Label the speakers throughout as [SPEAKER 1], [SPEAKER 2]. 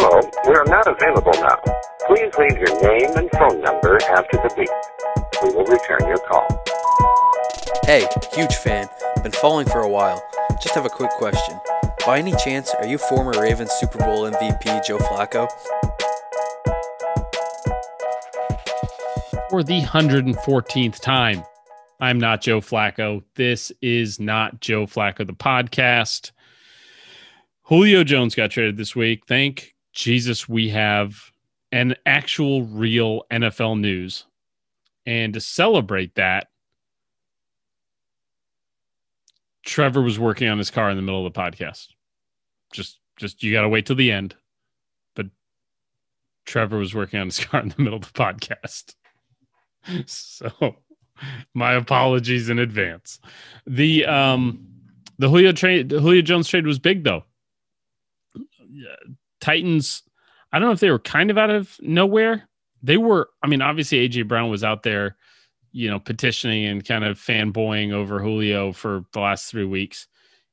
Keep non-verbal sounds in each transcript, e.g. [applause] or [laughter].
[SPEAKER 1] Hello, we are not available now. Please leave your name and phone number after the beep. We will return your call.
[SPEAKER 2] Hey, huge fan. Been following for a while. Just have a quick question. By any chance, are you former Ravens Super Bowl MVP Joe Flacco?
[SPEAKER 3] For the 114th time, I'm not Joe Flacco. This is not Joe Flacco, the podcast. Julio Jones got traded this week. Thank Jesus we have an actual real NFL news. And to celebrate that, Trevor was working on his car in the middle of the podcast. Just just you got to wait till the end. But Trevor was working on his [laughs] car in the middle of the podcast. [laughs] So my apologies in advance. The um the Julio trade Julio Jones trade was big though. Titans, I don't know if they were kind of out of nowhere. They were, I mean, obviously AJ Brown was out there, you know, petitioning and kind of fanboying over Julio for the last three weeks.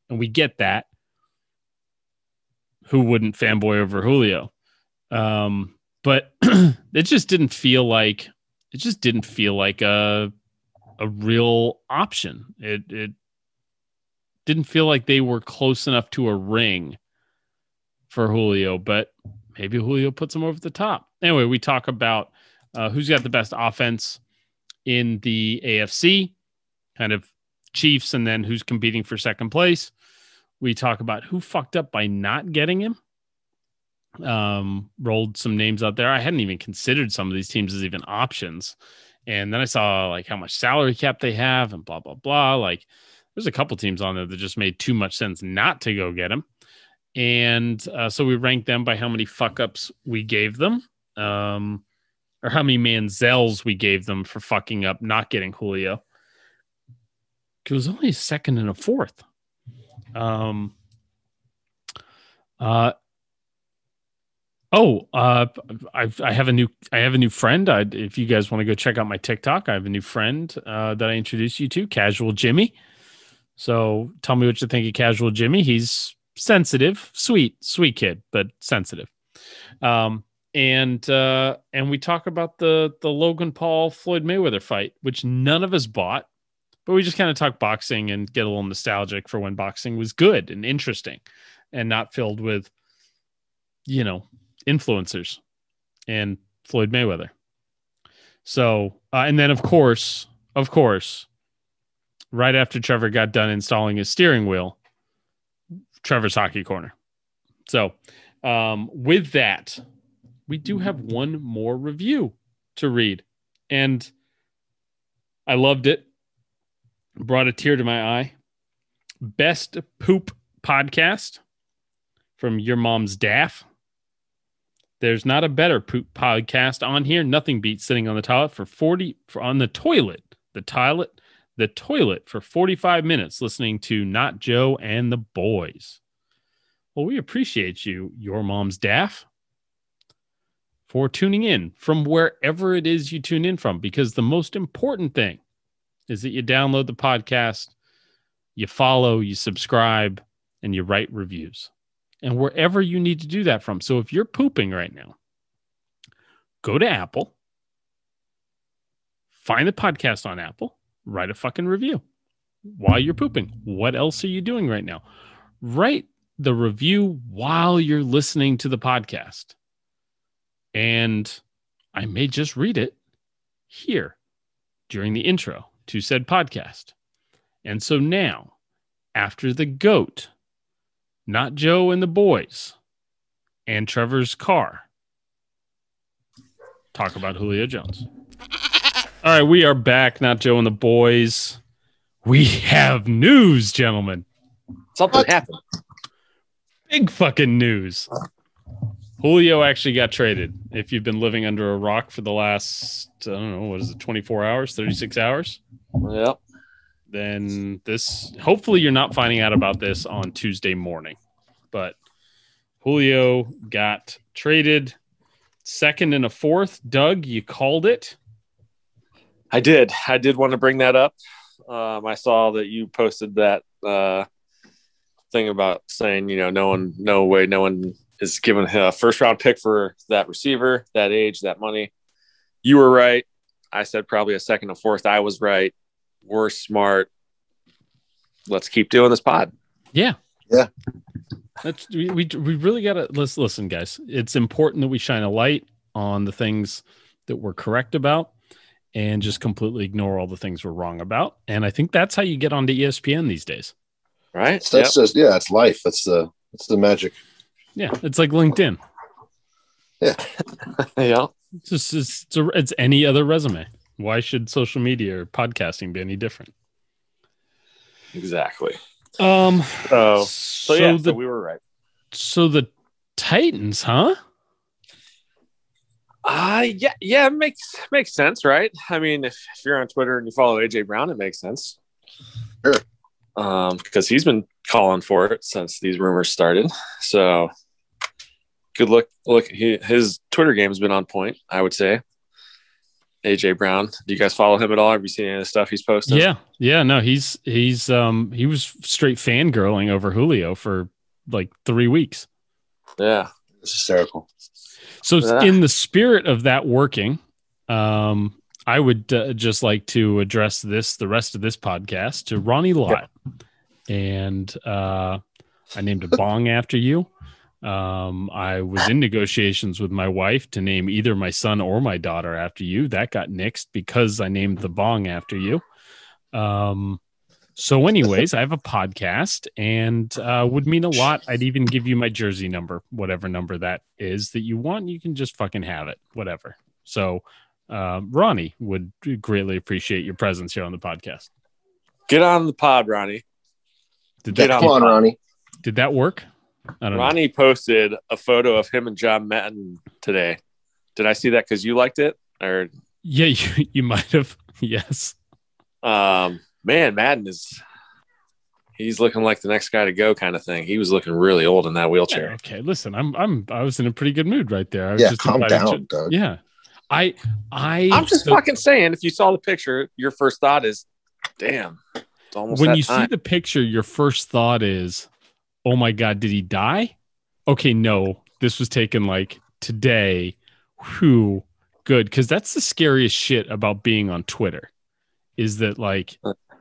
[SPEAKER 3] And we get that. Who wouldn't fanboy over Julio? Um, but [clears throat] it just didn't feel like it just didn't feel like a a real option. It it didn't feel like they were close enough to a ring for Julio, but maybe Julio puts him over the top. Anyway, we talk about uh, who's got the best offense in the AFC, kind of Chiefs, and then who's competing for second place. We talk about who fucked up by not getting him. Um, rolled some names out there. I hadn't even considered some of these teams as even options. And then I saw like how much salary cap they have and blah, blah, blah. Like there's a couple teams on there that just made too much sense not to go get him and uh, so we ranked them by how many fuck ups we gave them, um, or how many Manziels we gave them for fucking up not getting Julio. It was only a second and a fourth. Um. Uh. Oh, uh, I I have a new I have a new friend. I, if you guys want to go check out my TikTok, I have a new friend uh, that I introduced you to, Casual Jimmy. So tell me what you think of Casual Jimmy. He's sensitive, sweet, sweet kid, but sensitive. Um, and uh, and we talk about the the Logan Paul Floyd Mayweather fight, which none of us bought, but we just kind of talk boxing and get a little nostalgic for when boxing was good and interesting, and not filled with, you know, influencers and Floyd Mayweather. So, uh, and then of course, of course, right after Trevor got done installing his steering wheel, Trevor's Hockey Corner. So, um, with that, we do have one more review to read. And I loved it. Brought a tear to my eye. Best Poop Podcast from Your Mom's Daff. There's not a better poop podcast on here. Nothing beats sitting on the toilet for 40 for on the toilet, the toilet the toilet for 45 minutes listening to Not Joe and the Boys. Well, we appreciate you, your mom's daff, for tuning in from wherever it is you tune in from, because the most important thing is that you download the podcast, you follow, you subscribe, and you write reviews. And wherever you need to do that from. So if you're pooping right now, go to Apple, find the podcast on Apple write a fucking review while you're pooping. What else are you doing right now? Write the review while you're listening to the podcast. And I may just read it here during the intro to said podcast. And so now, after the goat, not Joe and the boys, and Trevor's car, talk about Julio Jones. All right, we are back. Not Joe and the boys. We have news, gentlemen.
[SPEAKER 4] Something what? happened.
[SPEAKER 3] Big fucking news. Julio actually got traded. If you've been living under a rock for the last, I don't know, what is it, 24 hours, 36 hours?
[SPEAKER 4] Yep.
[SPEAKER 3] Then this, hopefully, you're not finding out about this on Tuesday morning. But Julio got traded second and a fourth. Doug, you called it.
[SPEAKER 4] I did. I did want to bring that up. Um, I saw that you posted that uh, thing about saying, you know, no one, no way, no one is giving a first round pick for that receiver, that age, that money. You were right. I said probably a second and fourth. I was right. We're smart. Let's keep doing this pod.
[SPEAKER 3] Yeah.
[SPEAKER 5] Yeah.
[SPEAKER 3] That's we we, we really gotta let's listen, guys. It's important that we shine a light on the things that we're correct about and just completely ignore all the things we're wrong about. And I think that's how you get onto ESPN these days.
[SPEAKER 4] Right?
[SPEAKER 5] So that's just yeah, it's life. That's the that's the magic.
[SPEAKER 3] Yeah, it's like LinkedIn. [laughs]
[SPEAKER 4] Yep. yeah.
[SPEAKER 3] It's just it's, it's, a, it's any other resume. Why should social media or podcasting be any different?
[SPEAKER 4] Exactly.
[SPEAKER 3] Um.
[SPEAKER 4] So,
[SPEAKER 3] So,
[SPEAKER 4] so yeah,
[SPEAKER 3] the
[SPEAKER 4] so we were right.
[SPEAKER 3] so the Titans, huh?
[SPEAKER 4] Uh yeah, yeah, it makes makes sense, right? I mean, if, if you're on Twitter and you follow AJ Brown, it makes sense.
[SPEAKER 5] Sure.
[SPEAKER 4] Um, because he's been calling for it since these rumors started. So good look look he, his Twitter game's been on point, I would say. AJ Brown. Do you guys follow him at all? Have you seen any of the stuff he's posted?
[SPEAKER 3] Yeah, yeah. No, he's he's um he was straight fangirling over Julio for like three weeks.
[SPEAKER 4] Yeah.
[SPEAKER 5] It's hysterical.
[SPEAKER 3] So
[SPEAKER 4] Yeah.
[SPEAKER 3] in the spirit of that working, um, I would uh, just like to address this the rest of this podcast to Ronnie Lott, and uh, I named a bong after you. Um, I was in negotiations with my wife to name either my son or my daughter after you. That got nixed because I named the bong after you. Um, so, anyways, I have a podcast and uh, would mean a lot. I'd even give you my jersey number, whatever number that is that you want. You can just fucking have it, whatever. So, uh, Ronnie would greatly appreciate your presence here on the podcast.
[SPEAKER 4] Get on the pod, Ronnie.
[SPEAKER 3] Did
[SPEAKER 4] Get
[SPEAKER 3] that,
[SPEAKER 5] Come on, Ronnie.
[SPEAKER 3] did that work? I don't know.
[SPEAKER 4] Ronnie posted a photo of him and John Madden today. Did I see that because you liked it? Or
[SPEAKER 3] Yeah, [laughs] you, you might have. Yes.
[SPEAKER 4] um man, Madden is he's looking like the next guy to go kind of thing. He was looking really old in that
[SPEAKER 3] Yeah,
[SPEAKER 4] wheelchair.
[SPEAKER 3] okay, listen, I'm I'm I was in a pretty good mood right there. I was
[SPEAKER 5] Yeah,
[SPEAKER 3] just
[SPEAKER 5] calm down,
[SPEAKER 3] you-
[SPEAKER 5] Doug.
[SPEAKER 3] Yeah. I I
[SPEAKER 4] I'm just
[SPEAKER 3] so
[SPEAKER 4] fucking saying, if you saw the picture, your first thought is, damn, it's almost
[SPEAKER 3] when
[SPEAKER 4] that
[SPEAKER 3] you see the picture, your first thought is, "Oh my god, did he die?" Okay, no, this was taken like today. Whew, good, because that's the scariest shit about being on Twitter, is that like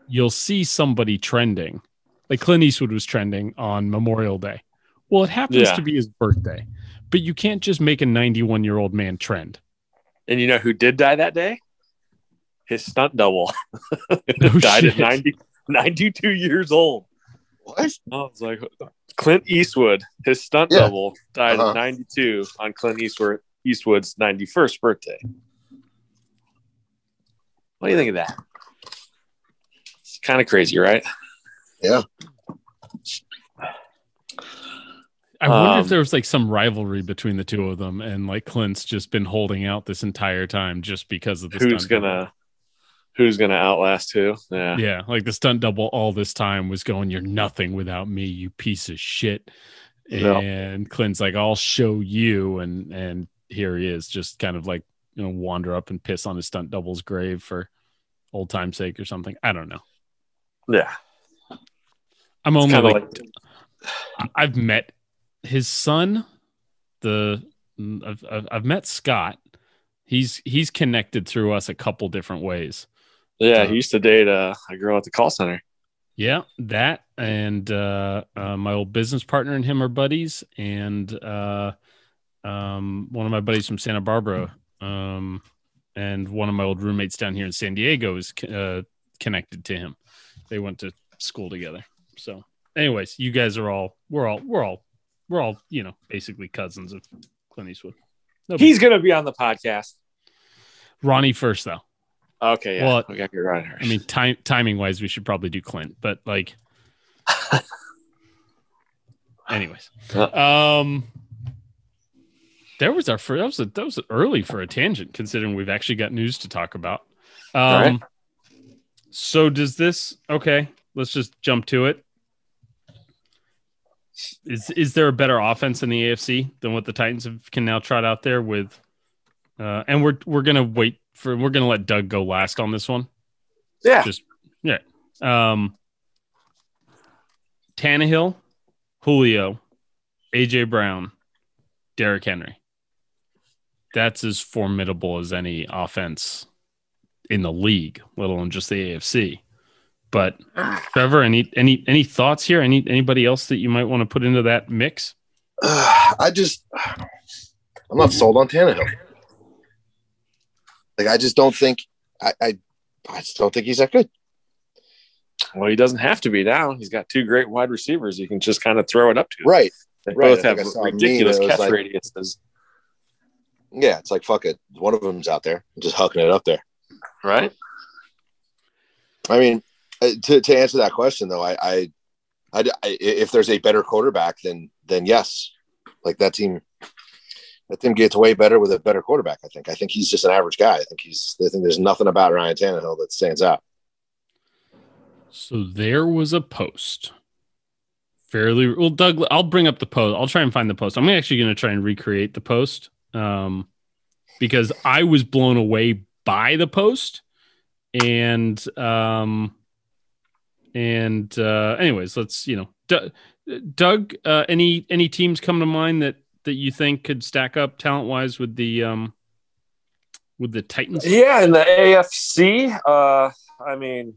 [SPEAKER 3] you'll see somebody trending, like Clint Eastwood was trending on Memorial Day. Well, it happens
[SPEAKER 4] Yeah.
[SPEAKER 3] to be his birthday, but you can't just make a 91 year old man trend.
[SPEAKER 4] and you know who did die that day? His stunt double [laughs]
[SPEAKER 3] No
[SPEAKER 4] died
[SPEAKER 3] shit.
[SPEAKER 4] at 90, 92 years old.
[SPEAKER 5] What?
[SPEAKER 4] I was like, Clint Eastwood, his stunt
[SPEAKER 5] Yeah.
[SPEAKER 4] double, died
[SPEAKER 5] Uh-huh.
[SPEAKER 4] at 92 on Clint Eastwood, Eastwood's 91st birthday. What do you think of that? It's kind of crazy, right? Yeah.
[SPEAKER 3] I wonder if
[SPEAKER 4] Um,
[SPEAKER 3] there was like some rivalry between the two of them, and like Clint's just been holding out this entire time just because of the
[SPEAKER 4] Who's
[SPEAKER 3] stunt double.
[SPEAKER 4] gonna Who's gonna outlast who? Yeah,
[SPEAKER 3] Yeah, like the stunt double all this time was going, "You're nothing without me, you piece of shit."
[SPEAKER 4] Yeah.
[SPEAKER 3] And Clint's like, "I'll show you," and and here he is, just kind of like you know wander up and piss on his stunt double's grave for old time's sake or something. I don't know.
[SPEAKER 4] Yeah.
[SPEAKER 3] I'm
[SPEAKER 4] It's
[SPEAKER 3] only like,
[SPEAKER 4] like,
[SPEAKER 3] I've met his son. The I've, I've I've met Scott. He's he's connected through us a couple different ways.
[SPEAKER 4] yeah. He used to date uh, a girl at the call center.
[SPEAKER 3] Yeah, that and uh, uh, my old business partner and him are buddies, and uh, um, one of my buddies from Santa Barbara, um, and one of my old roommates down here in San Diego is uh, connected to him. They went to school together. So, anyways, you guys are all we're all we're all we're all you know basically cousins of Clint Eastwood. No
[SPEAKER 4] He's gonna be on the podcast.
[SPEAKER 3] Ronnie first though.
[SPEAKER 4] Okay, yeah.
[SPEAKER 3] Well,
[SPEAKER 4] we got.
[SPEAKER 3] I mean, time timing wise, we should probably do Clint, but like, [laughs] anyways, um, there was our first. That was a, that was early for a tangent, considering we've actually got news to talk about. Um,
[SPEAKER 4] right.
[SPEAKER 3] So does this? Okay, let's just jump to it. Is is there a better offense in the AFC than what the Titans have, can now trot out there with? Uh, and we're we're gonna wait for we're gonna let Doug go last on this one.
[SPEAKER 4] yeah,
[SPEAKER 3] just yeah. Um, Tannehill, Julio, AJ Brown, Derrick Henry. That's as formidable as any offense in the league, let alone just the AFC. But ah. Trevor, any any any thoughts here? Any anybody else that you might want to put into that mix?
[SPEAKER 5] I just, I'm not sold on Tannehill. Like, I just don't think, I, I, I just don't think he's that good.
[SPEAKER 4] Well, he doesn't have to be now. He's got two great wide receivers. You can just kind of throw it up to.
[SPEAKER 5] Right.
[SPEAKER 4] They
[SPEAKER 5] right.
[SPEAKER 4] both have
[SPEAKER 5] think I saw a meme
[SPEAKER 4] ridiculous catch
[SPEAKER 5] like-
[SPEAKER 4] radiuses,
[SPEAKER 5] Yeah. It's like, fuck it. One of them's out there, just hucking it up there.
[SPEAKER 4] Right?
[SPEAKER 5] I mean, uh, to, to answer that question though, I, I, I, I- if there's a better quarterback, then then yes, like that team, that team gets way better with a better quarterback. I think. I think he's just an average guy. I think he's. I think there's nothing about Ryan Tannehill that stands out.
[SPEAKER 3] So there was a post. Fairly well, Doug. I'll bring up the post. I'll try and find the post. I'm actually going to try and recreate the post, um, because I was blown away by the post, and um, and uh, anyways, let's you know, D- Doug. Uh, any any teams come to mind that that you think could stack up talent wise with the um with the Titans?
[SPEAKER 4] Yeah, in the AFC, uh, I mean,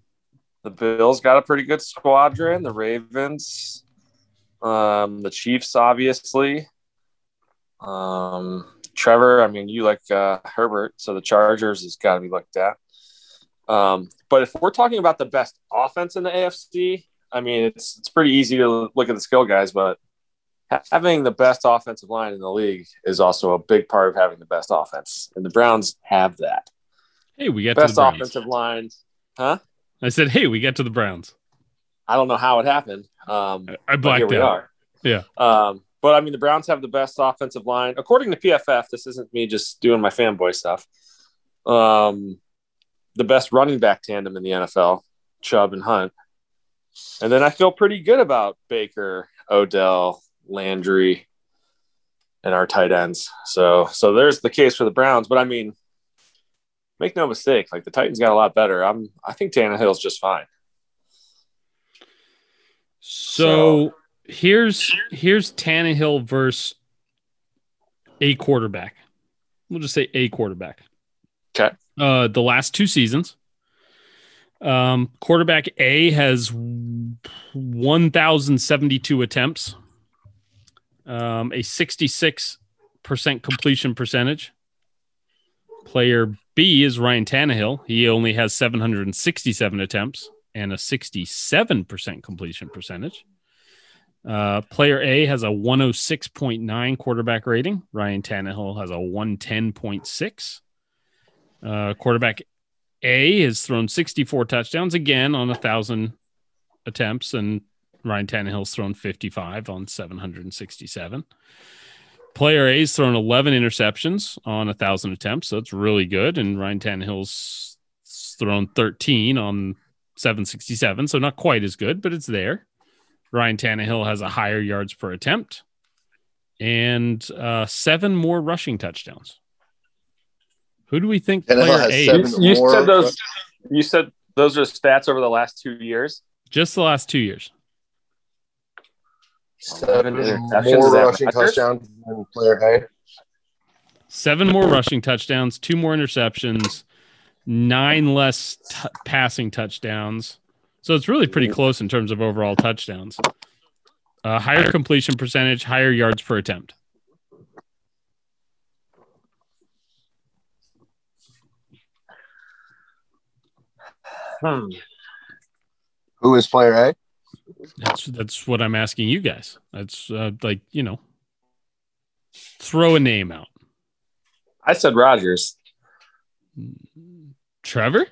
[SPEAKER 4] the Bills got a pretty good squadron. The Ravens, um, the Chiefs, obviously. Um, Trevor, I mean, you like uh, Herbert, so the Chargers has got to be looked at. Um, but if we're talking about the best offense in the AFC, I mean, it's it's pretty easy to look at the skill guys, but having the best offensive line in the league is also a big part of having the best offense, and the Browns have that
[SPEAKER 3] Hey, we got to
[SPEAKER 4] best
[SPEAKER 3] the
[SPEAKER 4] offensive line. Huh?
[SPEAKER 3] I said, hey, we got to the Browns.
[SPEAKER 4] I don't know how it happened. Um,
[SPEAKER 3] I
[SPEAKER 4] but
[SPEAKER 3] blacked
[SPEAKER 4] here we
[SPEAKER 3] out.
[SPEAKER 4] are.
[SPEAKER 3] Yeah.
[SPEAKER 4] Um, but I mean, the Browns have the best offensive line, according to PFF. This isn't me just doing my fanboy stuff. Um, the best running back tandem in the NFL, Chubb and Hunt. And then I feel pretty good about Baker, Odell, Landry, and our tight ends. So, so there's the case for the Browns. But I mean, make no mistake, like the Titans got a lot better. I'm, I think Tannehill's just fine.
[SPEAKER 3] So, here's here's Tannehill versus a quarterback. We'll just say a quarterback.
[SPEAKER 4] Okay.
[SPEAKER 3] Uh, the last two seasons, um, quarterback A has one thousand seventy-two attempts, um, a sixty-six percent completion percentage. Player B is Ryan Tannehill. He only has seven hundred and sixty-seven attempts and a 67% completion percentage. Uh, player A has a 106.9 quarterback rating. Ryan Tannehill has a 110.6. Uh, quarterback A has thrown 64 touchdowns again on a thousand attempts, and Ryan Tannehill's thrown 55 on 767. Player A's thrown 11 interceptions on a thousand attempts, so it's really good. And Ryan Tannehill's thrown 13 on 767, so not quite as good, but it's there. Ryan Tannehill has a higher yards per attempt and uh, seven more rushing touchdowns. Who do we think
[SPEAKER 5] Tannehill
[SPEAKER 3] player
[SPEAKER 5] has
[SPEAKER 3] A?
[SPEAKER 4] You said those. You said those are stats over the last two years.
[SPEAKER 3] Just the last two years.
[SPEAKER 5] Seven more rushing touchdowns than player A.
[SPEAKER 3] Seven more rushing touchdowns, two more interceptions, nine less t- passing touchdowns. So it's really pretty close in terms of overall touchdowns. Uh, higher completion percentage, higher yards per attempt.
[SPEAKER 4] Hmm.
[SPEAKER 5] Who is player A?
[SPEAKER 3] That's that's what I'm asking you guys. That's uh, like you know, throw a name out.
[SPEAKER 4] I said Rodgers.
[SPEAKER 3] Trevor.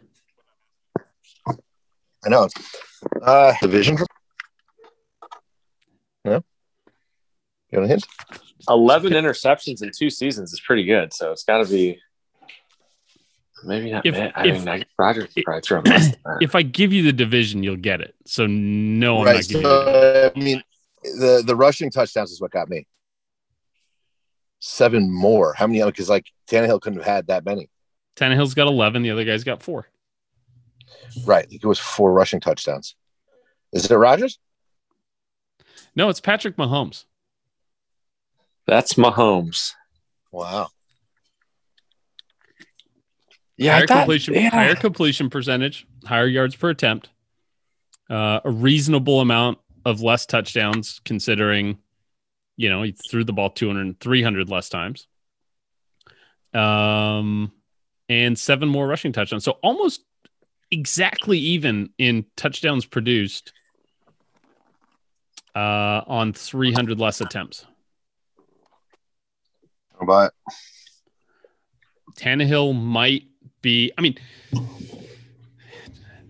[SPEAKER 5] I know. Uh, division. No. You want a hint?
[SPEAKER 4] Eleven interceptions in two seasons is pretty good. So it's got to be. Maybe not.
[SPEAKER 3] If-
[SPEAKER 4] I
[SPEAKER 3] if-
[SPEAKER 4] mean, I- Rodgers is probably throwing less than.
[SPEAKER 3] If I give you the division, you'll get it. So no, I'm
[SPEAKER 5] right.
[SPEAKER 3] not giving you.
[SPEAKER 5] So, I mean, the the rushing touchdowns is what got me. Seven more. How many? Because like Tannehill couldn't have had that many.
[SPEAKER 3] Tannehill's got 11. The other guy's got four.
[SPEAKER 5] Right. It was four rushing touchdowns. Is it Rodgers?
[SPEAKER 3] No, it's Patrick Mahomes.
[SPEAKER 4] That's Mahomes.
[SPEAKER 5] Wow.
[SPEAKER 4] Yeah,
[SPEAKER 3] higher
[SPEAKER 4] thought-
[SPEAKER 3] completion,
[SPEAKER 4] yeah.
[SPEAKER 3] higher completion percentage, higher yards per attempt, uh, a reasonable amount of less touchdowns considering, you know, he threw the ball 200, 300 less times. Um, and seven more rushing touchdowns. So almost exactly even in touchdowns produced uh, on 300 less attempts.
[SPEAKER 5] But
[SPEAKER 3] Tannehill might be. I mean,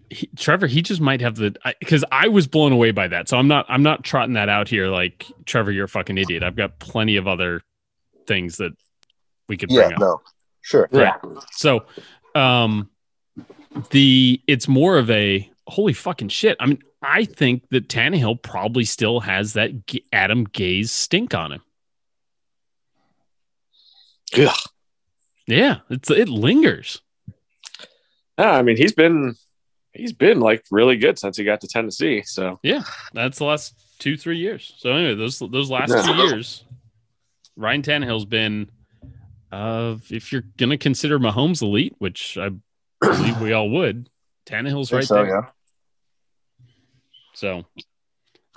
[SPEAKER 3] he, Trevor, he just might have the because I was blown away by that. So I'm not. I'm not trotting that out here like Trevor, you're a fucking idiot. I've got plenty of other things that we could bring
[SPEAKER 5] yeah,
[SPEAKER 3] up.
[SPEAKER 5] no, sure.
[SPEAKER 4] Yeah.
[SPEAKER 3] So, um, the it's more of a holy fucking shit. I mean, I think that Tannehill probably still has that G- Adam Gase stink on him.
[SPEAKER 4] Ugh.
[SPEAKER 3] Yeah, it's it lingers.
[SPEAKER 4] Yeah, I mean, he's been he's been like really good since he got to Tennessee. So yeah,
[SPEAKER 3] That's the last two, three years. So anyway, those those last
[SPEAKER 4] Yeah.
[SPEAKER 3] two years, Ryan Tannehill's been uh if you're gonna consider Mahomes elite, which I believe we all would, Tannehill's right
[SPEAKER 5] so,
[SPEAKER 3] there.
[SPEAKER 5] yeah.
[SPEAKER 3] So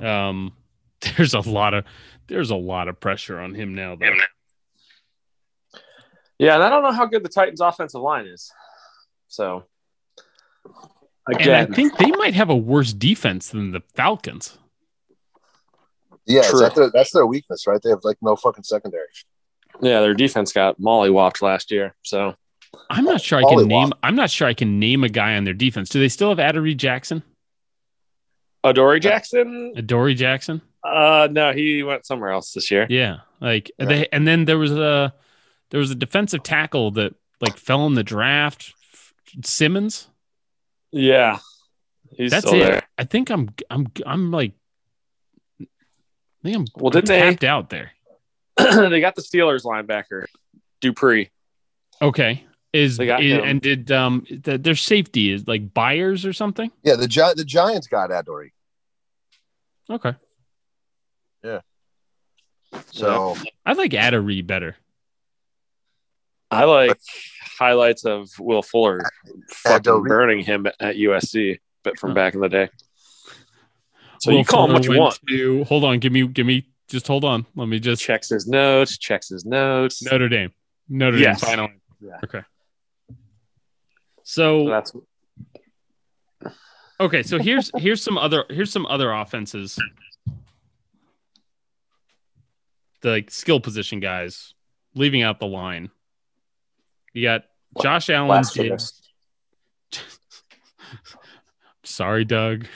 [SPEAKER 3] um [laughs] there's a lot of there's a lot of pressure on him now though.
[SPEAKER 4] yeah, and I don't know how good the Titans' offensive line is. So
[SPEAKER 3] And I think they might have a worse defense than the Falcons.
[SPEAKER 5] Yeah,
[SPEAKER 4] True.
[SPEAKER 5] that their, that's their weakness, right? They have like no fucking secondary.
[SPEAKER 4] yeah, their defense got mollywopped last year. So
[SPEAKER 3] I'm not sure I
[SPEAKER 5] Holy
[SPEAKER 3] can name
[SPEAKER 5] wow.
[SPEAKER 3] I'm not sure I can name a guy on their defense. Do they still have Adoree Jackson?
[SPEAKER 4] Adoree Jackson,
[SPEAKER 3] Adoree Jackson?
[SPEAKER 4] uh, no, he went somewhere else this year.
[SPEAKER 3] Yeah, like
[SPEAKER 5] Yeah.
[SPEAKER 3] they, and then there was a there was a defensive tackle that like fell in the draft. Simmons.
[SPEAKER 4] Yeah, he's
[SPEAKER 3] That's
[SPEAKER 4] still
[SPEAKER 3] it.
[SPEAKER 4] there.
[SPEAKER 3] I think I'm I'm I'm like. I think I'm
[SPEAKER 4] Well, did
[SPEAKER 3] I'm
[SPEAKER 4] they-
[SPEAKER 3] tapped out there? [clears throat]
[SPEAKER 4] they got the Steelers linebacker Dupree.
[SPEAKER 3] Okay, is,
[SPEAKER 4] got
[SPEAKER 3] is- and did um the, their safety is like buyers or something?
[SPEAKER 5] Yeah, the Gi- the Giants got Adoree.
[SPEAKER 3] Okay, Yeah.
[SPEAKER 5] So
[SPEAKER 3] I like Adoree better.
[SPEAKER 4] I like highlights of Will Fuller fucking
[SPEAKER 5] Adoree.
[SPEAKER 4] burning him at USC, but from
[SPEAKER 3] Huh.
[SPEAKER 4] back in the day. So
[SPEAKER 3] Will
[SPEAKER 4] you call him what you want.
[SPEAKER 3] To, hold on, give me give me just hold on. Let me just
[SPEAKER 4] Checks his notes, checks his notes.
[SPEAKER 3] Notre Dame. Notre
[SPEAKER 4] Yes.
[SPEAKER 3] Dame final.
[SPEAKER 4] Yeah.
[SPEAKER 3] Okay.
[SPEAKER 4] So that's
[SPEAKER 3] okay, so here's here's some other here's some other offenses. The like skill position guys, leaving out the line. You got Josh Allen. [laughs] Sorry, Doug.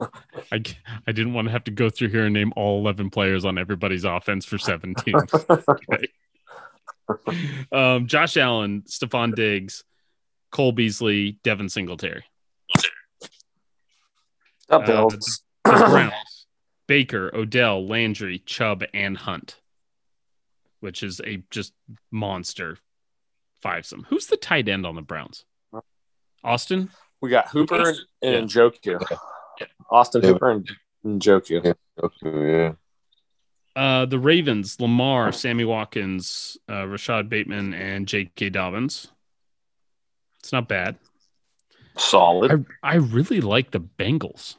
[SPEAKER 3] I, I didn't want to have to go through here and name all 11 players on everybody's offense for 17. [laughs] okay. um, Josh Allen, Stefon Diggs, Cole Beasley, Devin Singletary.
[SPEAKER 4] The
[SPEAKER 3] Uh,
[SPEAKER 4] Bills.
[SPEAKER 3] The [clears throat] Browns, Baker, Odell, Landry, Chubb, and Hunt, which is a just monster fivesome. Who's the tight end on the Browns? Austin?
[SPEAKER 4] we got Hooper and,
[SPEAKER 3] Yeah.
[SPEAKER 4] and Njoku. Austin
[SPEAKER 5] Yeah.
[SPEAKER 4] Hooper and Njoku.
[SPEAKER 5] okay, yeah.
[SPEAKER 3] Uh, the Ravens, Lamar, Sammy Watkins, uh, Rashod Bateman, and J.K. Dobbins. It's not bad.
[SPEAKER 4] Solid.
[SPEAKER 3] I, I really like the Bengals.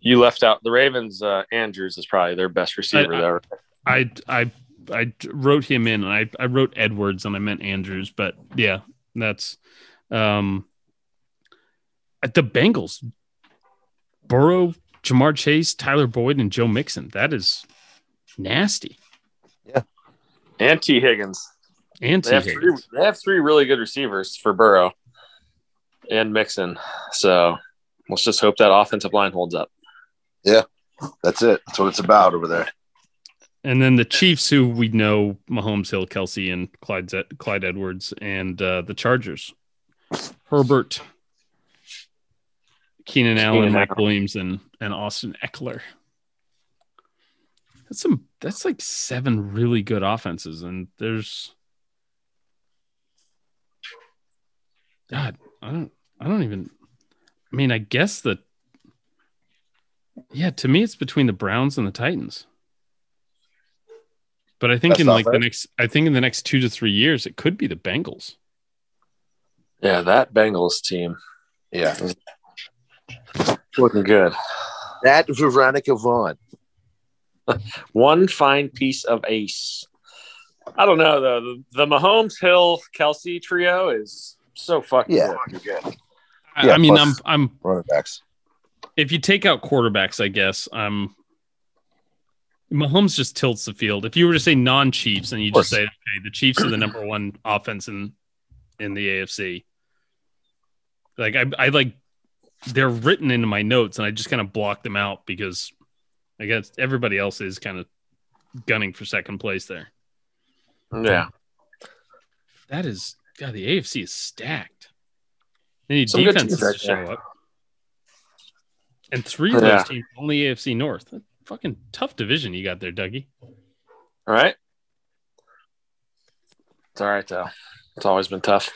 [SPEAKER 4] You left out the Ravens. Uh, Andrews is probably their best receiver
[SPEAKER 3] I- I-
[SPEAKER 4] there.
[SPEAKER 3] I I I wrote him in, and I I wrote Edwards, and I meant Andrews, but yeah, that's um the Bengals. Burrow, Ja'Marr Chase, Tyler Boyd, and Joe Mixon. That is nasty. Yeah.
[SPEAKER 4] And T. Higgins.
[SPEAKER 3] And
[SPEAKER 4] They
[SPEAKER 3] T.
[SPEAKER 4] have, three,
[SPEAKER 3] Higgins.
[SPEAKER 4] they have three really good receivers for Burrow and Mixon. So let's just hope that offensive line holds up.
[SPEAKER 5] Yeah, that's it. That's what it's about over there.
[SPEAKER 3] And then the Chiefs, who we know Mahomes, Hill, Kelce, and Clyde, Clyde Edwards, and uh, the Chargers, Herbert, Keenan Allen,
[SPEAKER 4] Keenan
[SPEAKER 3] Mike
[SPEAKER 4] Allen.
[SPEAKER 3] Williams, and and Austin Ekeler. That's some. That's like seven really good offenses, and there's. God, I don't. I don't even. I mean, I guess that. Yeah, to me, it's between the Browns and the Titans. But I think
[SPEAKER 5] That's
[SPEAKER 3] in
[SPEAKER 5] not
[SPEAKER 3] like the next, I think in the next two to three years, it could be the Bengals.
[SPEAKER 4] Yeah, that Bengals team
[SPEAKER 5] Yeah.
[SPEAKER 4] looking good.
[SPEAKER 5] That Veronica Vaughn. [laughs]
[SPEAKER 4] One fine piece of ace. I don't know though. The, the Mahomes Hill Kelce trio is so fucking
[SPEAKER 5] Yeah.
[SPEAKER 4] good.
[SPEAKER 3] I,
[SPEAKER 5] Yeah,
[SPEAKER 3] I mean, I'm, I'm.
[SPEAKER 5] Running backs.
[SPEAKER 3] If you take out quarterbacks, I guess um, Mahomes just tilts the field. If you were to say non-Chiefs, and you just say, okay, the Chiefs are the number one offense in in the AFC. Like I, I like they're written into my notes, and I just kind of block them out because I guess everybody else is kind of gunning for second place there.
[SPEAKER 4] Yeah.
[SPEAKER 3] That is, God, the AFC is stacked. They need
[SPEAKER 4] Some
[SPEAKER 3] defenses
[SPEAKER 4] teams
[SPEAKER 3] to show
[SPEAKER 4] right
[SPEAKER 3] up. And three of
[SPEAKER 4] Yeah.
[SPEAKER 3] those teams only AFC North. That fucking tough division you got there, Dougie.
[SPEAKER 4] All right. It's all right though. It's always been tough.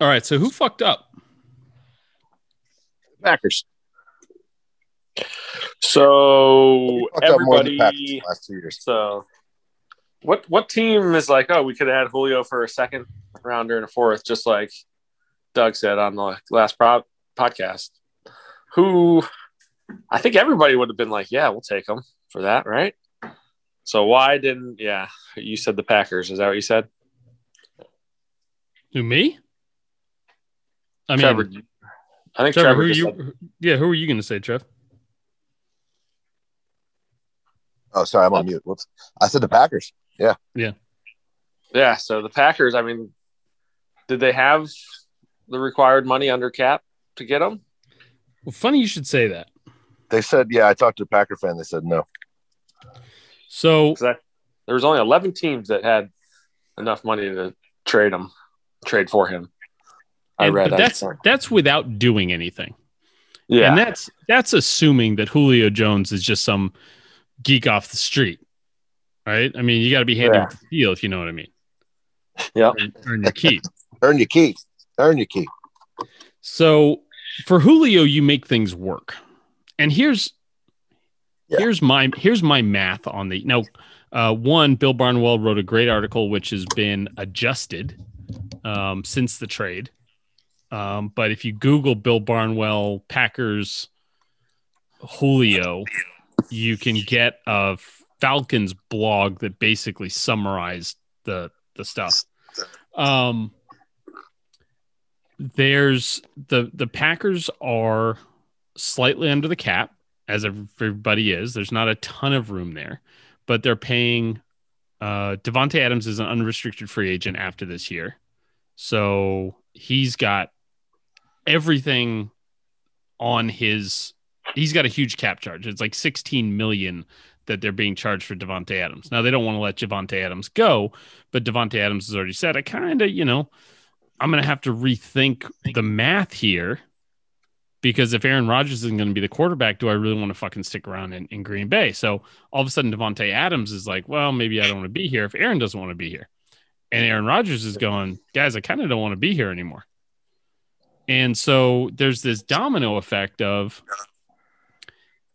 [SPEAKER 3] All right, so who fucked up?
[SPEAKER 5] Packers.
[SPEAKER 4] So
[SPEAKER 5] Fucked up more than the Packers
[SPEAKER 4] everybody.
[SPEAKER 5] last two years.
[SPEAKER 4] So what what team is like? Oh, we could have had Julio for a second rounder and a fourth, just like Doug said on the last pro- podcast. Who I think everybody would have been like, yeah, we'll take him for that, right? So why didn't? Yeah, you said the Packers. Is that what you said,
[SPEAKER 3] Who me? I mean,
[SPEAKER 4] Trevor?
[SPEAKER 3] Trevor,
[SPEAKER 4] I think Trevor.
[SPEAKER 3] who
[SPEAKER 4] just
[SPEAKER 3] you?
[SPEAKER 4] said-
[SPEAKER 3] Yeah, who are you going to say, Trev?
[SPEAKER 5] Oh, sorry, I'm on uh, mute. Whoops. I said the Packers.
[SPEAKER 4] Yeah. Yeah. Yeah, so the Packers, I mean, did they have the required money under cap to get him?
[SPEAKER 3] Well, funny you should say that.
[SPEAKER 5] They said, yeah, I talked to a Packer fan. They said no.
[SPEAKER 3] So
[SPEAKER 4] that, there was only 11 teams that had enough money to trade him, trade for him. I
[SPEAKER 3] and-
[SPEAKER 4] read
[SPEAKER 3] but
[SPEAKER 4] that.
[SPEAKER 3] that's that's without doing anything.
[SPEAKER 4] yeah,
[SPEAKER 3] And that's that's assuming that Julio Jones is just some geek off the street. Right? I mean, you got to be handy
[SPEAKER 4] Yeah.
[SPEAKER 3] the deal if you know what I mean.
[SPEAKER 4] Yeah.
[SPEAKER 3] Earn, earn your keep.
[SPEAKER 5] Earn your key. Earn your key.
[SPEAKER 3] So for Julio, you make things work. And here's
[SPEAKER 5] Yeah.
[SPEAKER 3] here's my here's my math on the now. Uh, one, Bill Barnwell wrote a great article which has been adjusted um, since the trade. Um, but if you Google Bill Barnwell Packers Julio, you can get a Falcons blog that basically summarized the the stuff. Um, there's the the Packers are slightly under the cap, as everybody is. There's not a ton of room there, but they're paying. Uh, Davante Adams is an unrestricted free agent after this year, so he's got everything on his. He's got a huge cap charge. It's like 16 million that they're being charged for Davante Adams. Now they don't want to let Davante Adams go, but Davante Adams has already said, I kind of, you know, I'm going to have to rethink the math here because if Aaron Rodgers isn't going to be the quarterback, do I really want to fucking stick around in, in Green Bay? So all of a sudden, Davante Adams is like, well, maybe I don't want to be here if Aaron doesn't want to be here. And Aaron Rodgers is going, guys, I kind of don't want to be here anymore. And so there's this domino effect of,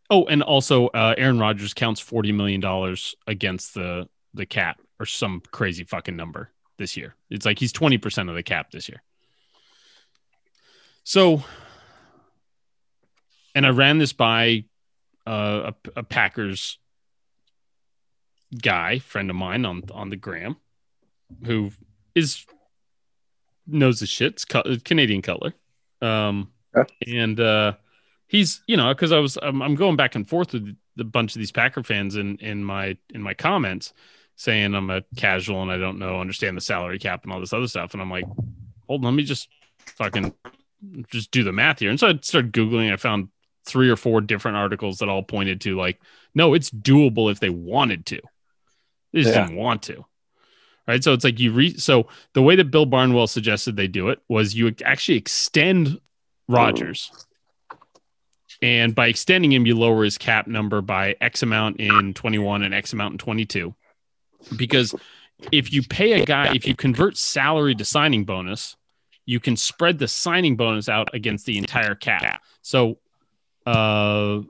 [SPEAKER 3] oh, and also uh, Aaron Rodgers counts $40 million against the, the cap or some crazy fucking number this year. It's like he's 20% of the cap this year. So, and I ran this by uh, a, a Packers guy, friend of mine on on the gram, who is knows the shit's Canadian Cutler, um,
[SPEAKER 5] Yeah.
[SPEAKER 3] and uh, he's you know because I was I'm, I'm going back and forth with a bunch of these Packer fans in in my in my comments saying I'm a casual and I don't know understand the salary cap and all this other stuff, and I'm like, hold on, let me just fucking just do the math here, and so I started googling. I found three or four different articles that all pointed to like, no, it's doable if they wanted to. They just
[SPEAKER 4] Yeah.
[SPEAKER 3] didn't want to. Right. So it's like you re so the way that Bill Barnwell suggested they do it was you actually extend Rodgers. And by extending him, you lower his cap number by X amount in 21 and X amount in 22. Because if you pay a guy, if you convert salary to signing bonus, you can spread the signing bonus out against the entire cap. So uh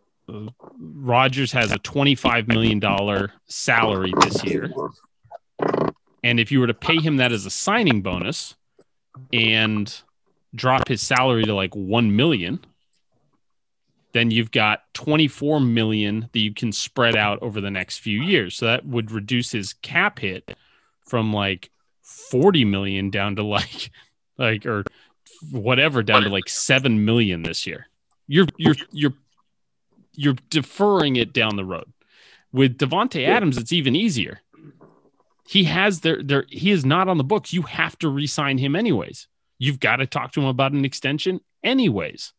[SPEAKER 3] Rodgers has a $25 million salary this year. And if you were to pay him that as a signing bonus and drop his salary to like 1 million, then you've got 24 million that you can spread out over the next few years. So that would reduce his cap hit from like 40 million down to like [laughs] like or whatever down to like 7 million this year. You're you're you're you're deferring it down the road. With Davante Adams it's even easier. He has their there he is not on the books. You have to re-sign him anyways. You've got to talk to him about an extension anyways.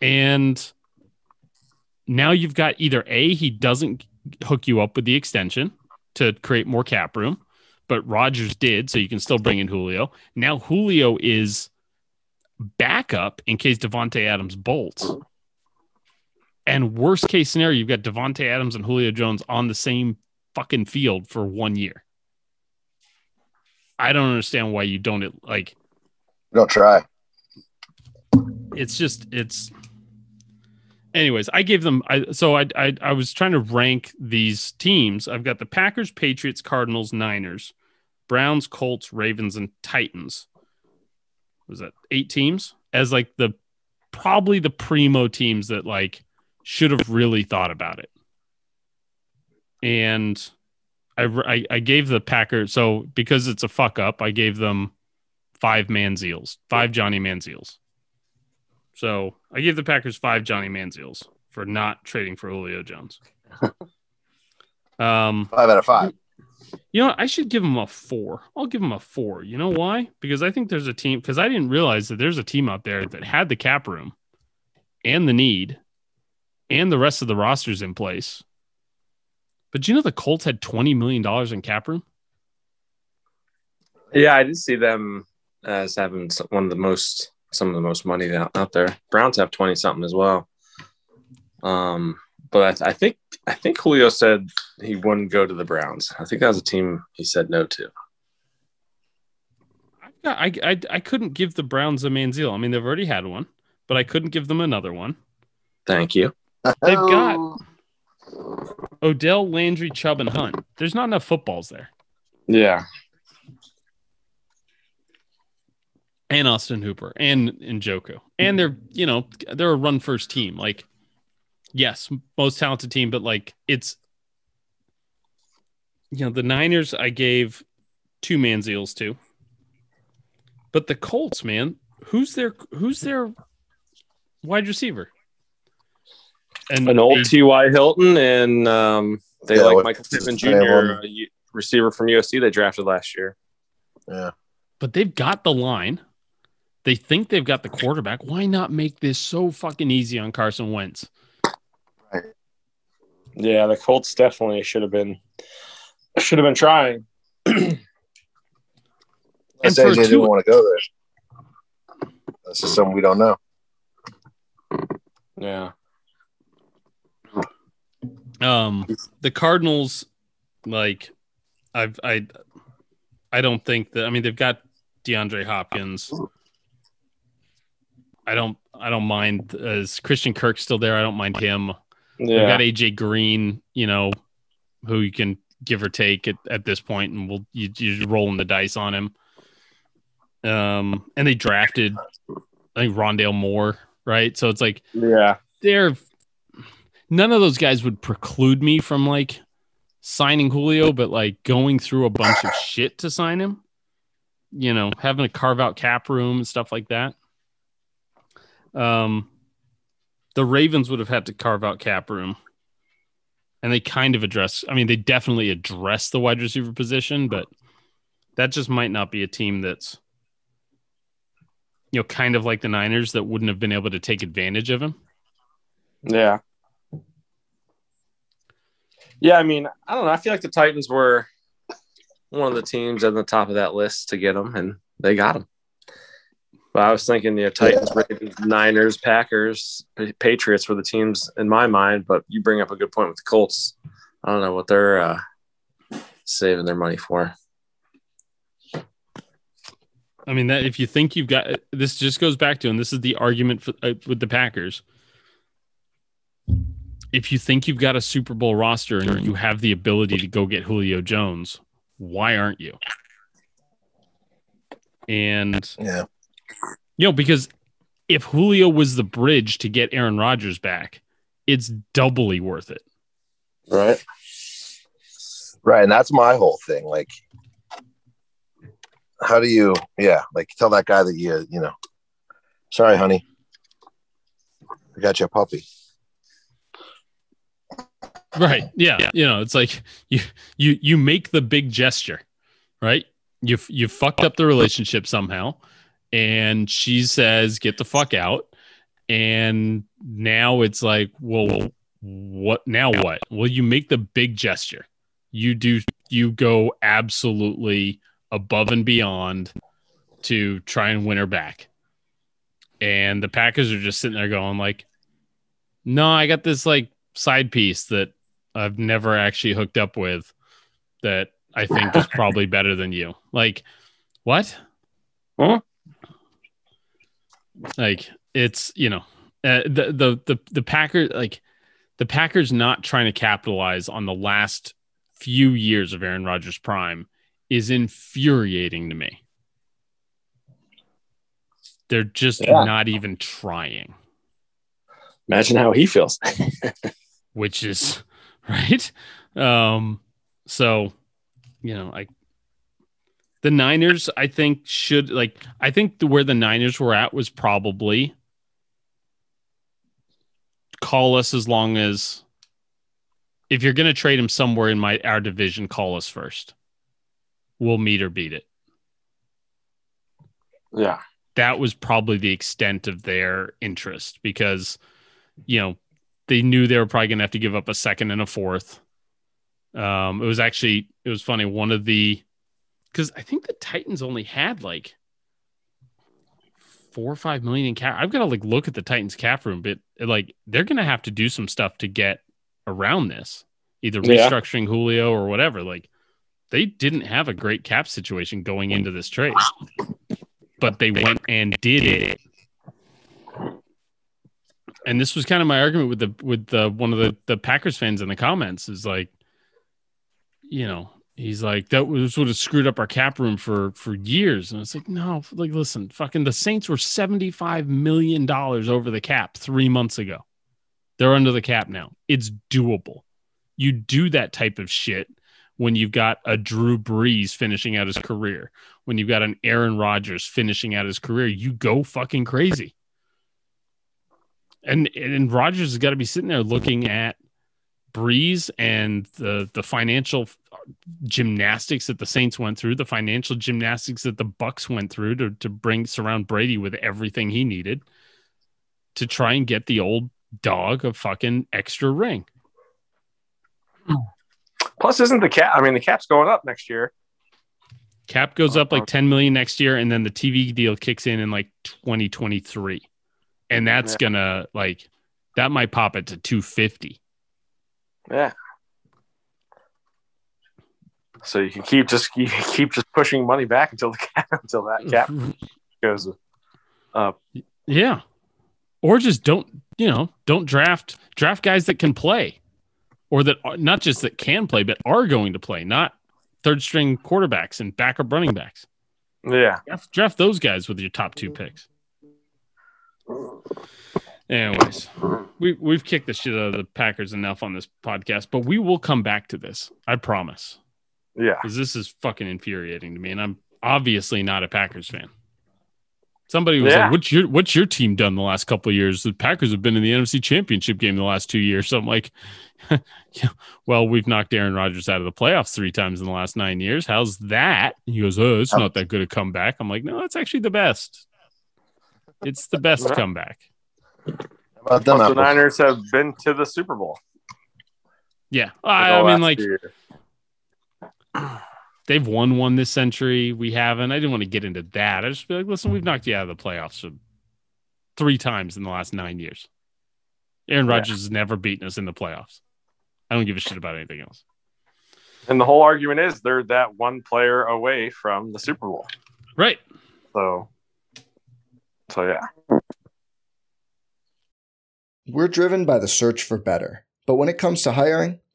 [SPEAKER 3] And now you've got either A, he doesn't hook you up with the extension to create more cap room, but Rodgers did, so you can still bring in Julio. Now Julio is backup in case Davante Adams bolts. And worst case scenario, you've got Davante Adams and Julio Jones on the same fucking field for one year. I don't understand why you don't like.
[SPEAKER 5] Don't try.
[SPEAKER 3] It's just it's anyways, I gave them. I so I, I I was trying to rank these teams. I've got the Packers, Patriots, Cardinals, Niners, Browns, Colts, Ravens, and Titans. Was that eight teams as like the probably the primo teams that like should have really thought about it. And I, I, I gave the Packers so because it's a fuck up, I gave them five Manziels, five Johnny Manziels. So I gave the Packers five Johnny Manziels for not trading for Julio Jones. [laughs] um,
[SPEAKER 5] Five out of five.
[SPEAKER 3] you know. I should give them a four. I'll give them a four. You know why? Because I think there's a team. Because I didn't realize that there's a team out there that had the cap room, and the need, and the rest of the rosters in place. But you know, the Colts had twenty million dollars in cap room.
[SPEAKER 4] Yeah, I did see them as having one of the most, some of the most money out, out there. Browns have twenty something as well. Um, but I, I think I think Julio said he wouldn't go to the Browns. I think that was a team he said no to.
[SPEAKER 3] I, I I couldn't give the Browns a Manziel. I mean, they've already had one, but I couldn't give them another one.
[SPEAKER 4] Thank you.
[SPEAKER 3] They've got Odell, Landry, Chubb, and Hunt. There's not enough footballs there.
[SPEAKER 4] Yeah,
[SPEAKER 3] and Austin Hooper and Njoku. And they're, you know, they're a run first team. Like, yes, most talented team, but like it's you know, the Niners I gave two Manziels to. But the Colts, man, who's their who's their wide receiver? And
[SPEAKER 4] an old T.Y. Hilton, and um, they
[SPEAKER 5] Yeah,
[SPEAKER 4] like Michael Pittman
[SPEAKER 5] what's his name
[SPEAKER 4] Jr.,
[SPEAKER 5] on-
[SPEAKER 4] a U- receiver from USC they drafted last year.
[SPEAKER 5] Yeah.
[SPEAKER 3] but they've got the line. They think they've got the quarterback. Why not make this so fucking easy on Carson Wentz?
[SPEAKER 4] Yeah, the Colts definitely should have been should have been trying. [clears throat]
[SPEAKER 3] And for
[SPEAKER 5] AJ
[SPEAKER 3] two-
[SPEAKER 5] didn't want to go there. That's just something we don't know.
[SPEAKER 4] Yeah,
[SPEAKER 3] Um, the Cardinals, like, I've I, I don't think that. I mean, they've got DeAndre Hopkins. I don't. I don't mind. Is Christian Kirk still there? I don't mind him. They've got AJ Green. You know, who you can give or take at, at this point, and we'll you you rolling the dice on him. Um, and they drafted, I think Rondale Moore, right? So it's like
[SPEAKER 4] yeah.
[SPEAKER 3] they're none of those guys would preclude me from like signing Julio, but like going through a bunch of shit to sign him, you know, having to carve out cap room and stuff like that. Um, the Ravens would have had to carve out cap room, and they kind of address. I mean, they definitely address the wide receiver position, but that just might not be a team that's. You know, kind of like the Niners that wouldn't have been able to take advantage of him.
[SPEAKER 4] Yeah. Yeah, I mean, I don't know. I feel like the Titans were one of the teams at the top of that list to get them, and they got them. But I was thinking the Titans, Ravens, Niners, Packers, Pa- Patriots were the teams in my mind. But you bring up a good point with the Colts. I don't know what they're uh, saving their money for.
[SPEAKER 3] I mean, that if you think you've got this, just goes back to, and this is the argument for, uh, with the Packers. if you think you've got a Super Bowl roster and you have the ability to go get Julio Jones, why aren't you? And
[SPEAKER 5] Yeah.
[SPEAKER 3] You know, because if Julio was the bridge to get Aaron Rodgers back, it's doubly worth it.
[SPEAKER 4] Right.
[SPEAKER 5] Right. And that's my whole thing. Like, how do you, yeah, like tell that guy that you, you know, sorry, honey, I got you a puppy.
[SPEAKER 3] Right. Yeah. You know, it's like you you you make the big gesture, right? You you fucked up the relationship somehow, and she says, "Get the fuck out." And now it's like, well, what now? What? Well, you make the big gesture. You do. You go absolutely above and beyond to try and win her back. And the Packers are just sitting there going like, "No, I got this like side piece that I've never actually hooked up with that I think is [laughs] probably better than you. Like, what?
[SPEAKER 4] Huh?
[SPEAKER 3] Like, it's you know, uh, the the the the Packers like the Packers not trying to capitalize on the last few years of Aaron Rodgers' prime is infuriating to me. They're just
[SPEAKER 4] Yeah.
[SPEAKER 3] not even trying.
[SPEAKER 4] Imagine how he feels. [laughs]
[SPEAKER 3] which is [laughs] right. Um, so you know, like the Niners, I think should like I think the where the Niners were at was probably call us as long as if you're gonna trade him somewhere in my our division, call us first. We'll meet or beat it.
[SPEAKER 4] yeah.
[SPEAKER 3] that was probably the extent of their interest because you know they knew they were probably going to have to give up a second and a fourth um it was actually it was funny one of the because i think the titans only had like four or five million in cap i've got to like look at the titans cap room but like they're going to have to do some stuff to get around this either
[SPEAKER 4] Yeah.
[SPEAKER 3] restructuring julio or whatever like they didn't have a great cap situation going into this trade but they went and did it. And this was kind of my argument with the with the one of the the Packers fans in the comments is like, you know, he's like that was have screwed up our cap room for for years, and it's like no, like listen, fucking the Saints were seventy five million dollars over the cap three months ago. They're under the cap now. It's doable. You do that type of shit when you've got a Drew Brees finishing out his career when you've got an Aaron Rodgers finishing out his career, you go fucking crazy. And and Rodgers has got to be sitting there looking at Brees and the the financial gymnastics that the Saints went through, the financial gymnastics that the Bucs went through to to bring surround Brady with everything he needed to try and get the old dog a fucking extra ring.
[SPEAKER 4] Plus, isn't the cap? I mean, the cap's going up next year.
[SPEAKER 3] Cap goes up like uh-huh. 10 million next year, and then the TV deal kicks in in like 2023. And that's
[SPEAKER 4] Yeah.
[SPEAKER 3] gonna like that might pop it to 250.
[SPEAKER 4] Yeah. So you can keep just [laughs] you keep just pushing money back until the cap [laughs] until that cap [laughs] goes up.
[SPEAKER 3] Yeah. Or just don't, you know, don't draft draft guys that can play. Or that are, not just that can play, but are going to play, not third string quarterbacks and backup running backs.
[SPEAKER 4] Yeah.
[SPEAKER 3] Draft, draft those guys with your top two picks. Anyways, we we've kicked the shit out of the Packers enough on this podcast, but we will come back to this. I promise.
[SPEAKER 4] Yeah.
[SPEAKER 3] Because this is fucking infuriating to me, and I'm obviously not a Packers fan. Somebody was
[SPEAKER 4] Yeah.
[SPEAKER 3] like, "What's your What's your team done the last couple of years?" The Packers have been in the NFC Championship game the last two years. So [laughs] I'm like, [laughs] yeah, "Well, we've knocked Aaron Rodgers out of the playoffs three times in the last nine years. How's that?" He goes, "Oh, it's not that good a comeback." I'm like, "No, it's actually the best. It's the best
[SPEAKER 4] Yeah.
[SPEAKER 3] comeback."
[SPEAKER 5] How about them
[SPEAKER 4] the? Niners have been to the Super Bowl.
[SPEAKER 3] Yeah,
[SPEAKER 4] for
[SPEAKER 3] I, I mean, like
[SPEAKER 4] few years.
[SPEAKER 3] They've won one this century. We haven't. I didn't want to get into that. I just be like, listen, we've knocked you out of the playoffs three times in the last nine years. Aaron
[SPEAKER 4] Yeah.
[SPEAKER 3] Rodgers has never beaten us in the playoffs. I don't give a shit about anything else.
[SPEAKER 4] and the whole argument is they're that one player away from the Super Bowl.
[SPEAKER 3] Right.
[SPEAKER 4] So, so yeah.
[SPEAKER 6] We're driven by the search for better. But when it comes to hiring,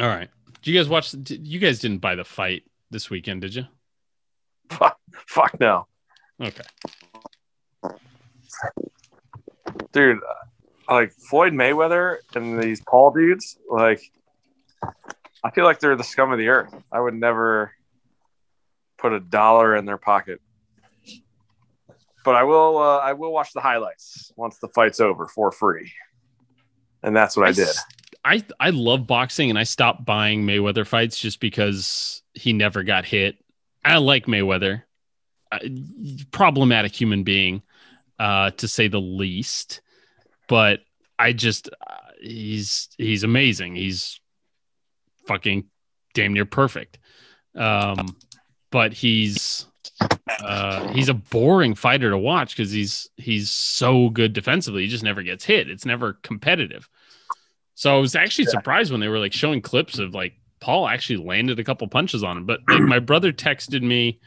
[SPEAKER 3] All right. Did you guys watch? did- You guys didn't buy the fight this weekend, did you?
[SPEAKER 4] Fuck, fuck no,
[SPEAKER 3] Okay.
[SPEAKER 4] dude. uh, Like Floyd Mayweather and these Paul dudes, like I feel like they're the scum of the earth. I would never put a dollar in their pocket. But I will. Uh, I will watch the highlights once the fight's over for free, and that's what I did.
[SPEAKER 3] s- I I love boxing, and I stopped buying Mayweather fights just because he never got hit. I like Mayweather, uh, problematic human being, uh, to say the least. But I just uh, he's he's amazing. He's fucking damn near perfect. Um, but he's uh, he's a boring fighter to watch because he's he's so good defensively. He just never gets hit. It's never competitive. So I was actually surprised when they were like showing clips of like Paul actually landed a couple punches on him. But like my brother texted me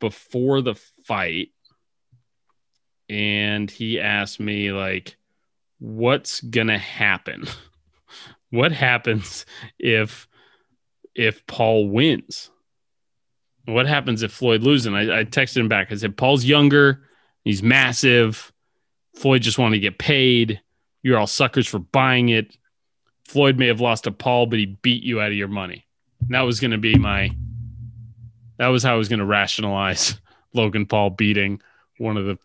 [SPEAKER 3] before the fight and he asked me like what's gonna happen? [laughs] what happens if if Paul wins? What happens if Floyd loses? And I, I texted him back. I said, Paul's younger, he's massive. Floyd just wanted to get paid. You're all suckers for buying it. Floyd may have lost to Paul, but he beat you out of your money. And that was going to be my. That was how I was going to rationalize [laughs] Logan Paul beating one of the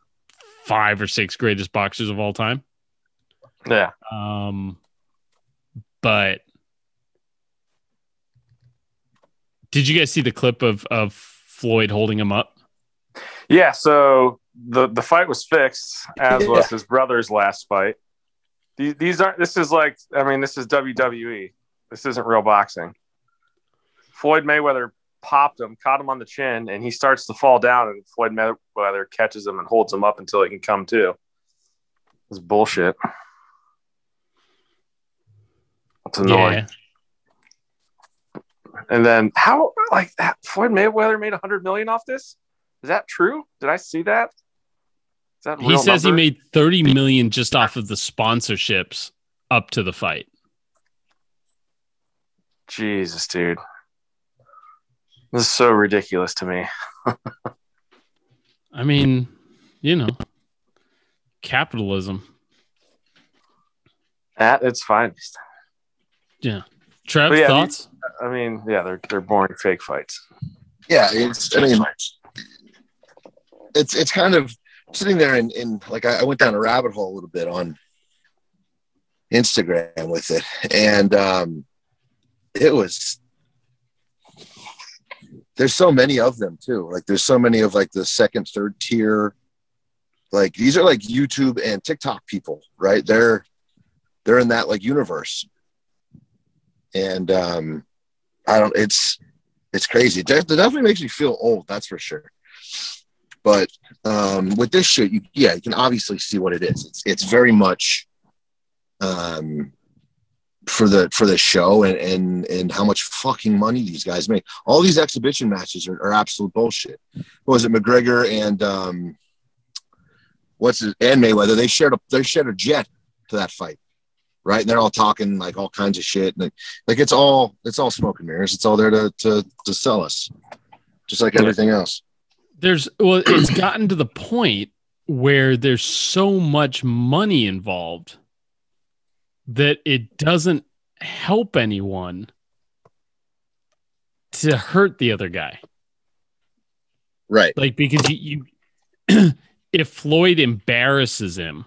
[SPEAKER 3] five or six greatest boxers of all time.
[SPEAKER 4] Yeah,
[SPEAKER 3] Um, but did you guys see the clip of of Floyd holding him up?
[SPEAKER 4] yeah. So the the fight was fixed, as [laughs] was his brother's last fight. These, these aren't. This is like. I mean, this is WWE. This isn't real boxing. Floyd Mayweather popped him, caught him on the chin, and he starts to fall down, and Floyd Mayweather catches him and holds him up until he can come to. It's bullshit. It's annoying. And then how like that Floyd Mayweather made a hundred million off this? Is that true? Did I see that? Is that
[SPEAKER 3] He says
[SPEAKER 4] number?
[SPEAKER 3] he made 30 million just off of the sponsorships up to the fight.
[SPEAKER 4] Jesus, dude. This is so ridiculous to me. [laughs]
[SPEAKER 3] I mean, you know, capitalism.
[SPEAKER 4] At its finest.
[SPEAKER 3] Trev,
[SPEAKER 4] But yeah,
[SPEAKER 3] thoughts?
[SPEAKER 4] I mean, yeah, they're they're boring fake fights.
[SPEAKER 5] Yeah, it's. I mean, it's it's kind of sitting there and, and like I, I went down a rabbit hole a little bit on Instagram with it, and um, it was. There's so many of them too. Like there's so many of like the second, third tier. Like these are like YouTube and TikTok people, right? They're they're in that like universe, and um, I don't. It's it's crazy. It it definitely makes me feel old. That's for sure. But um, with this shit, you, yeah, you can obviously see what it is. It's it's very much um, for the for the show and and and how much fucking money these guys make. All these exhibition matches are, are absolute bullshit. What was it McGregor and um, what's it, and Mayweather? They shared a they shared a jet to that fight, right? And they're all talking like all kinds of shit. Like like it's all it's all smoke and mirrors. It's all there to to to sell us, just like everything else.
[SPEAKER 3] There's, well, it's gotten to the point where there's so much money involved that it doesn't help anyone to hurt the other guy.
[SPEAKER 5] Right.
[SPEAKER 3] Like because you, you [clears throat] if Floyd embarrasses him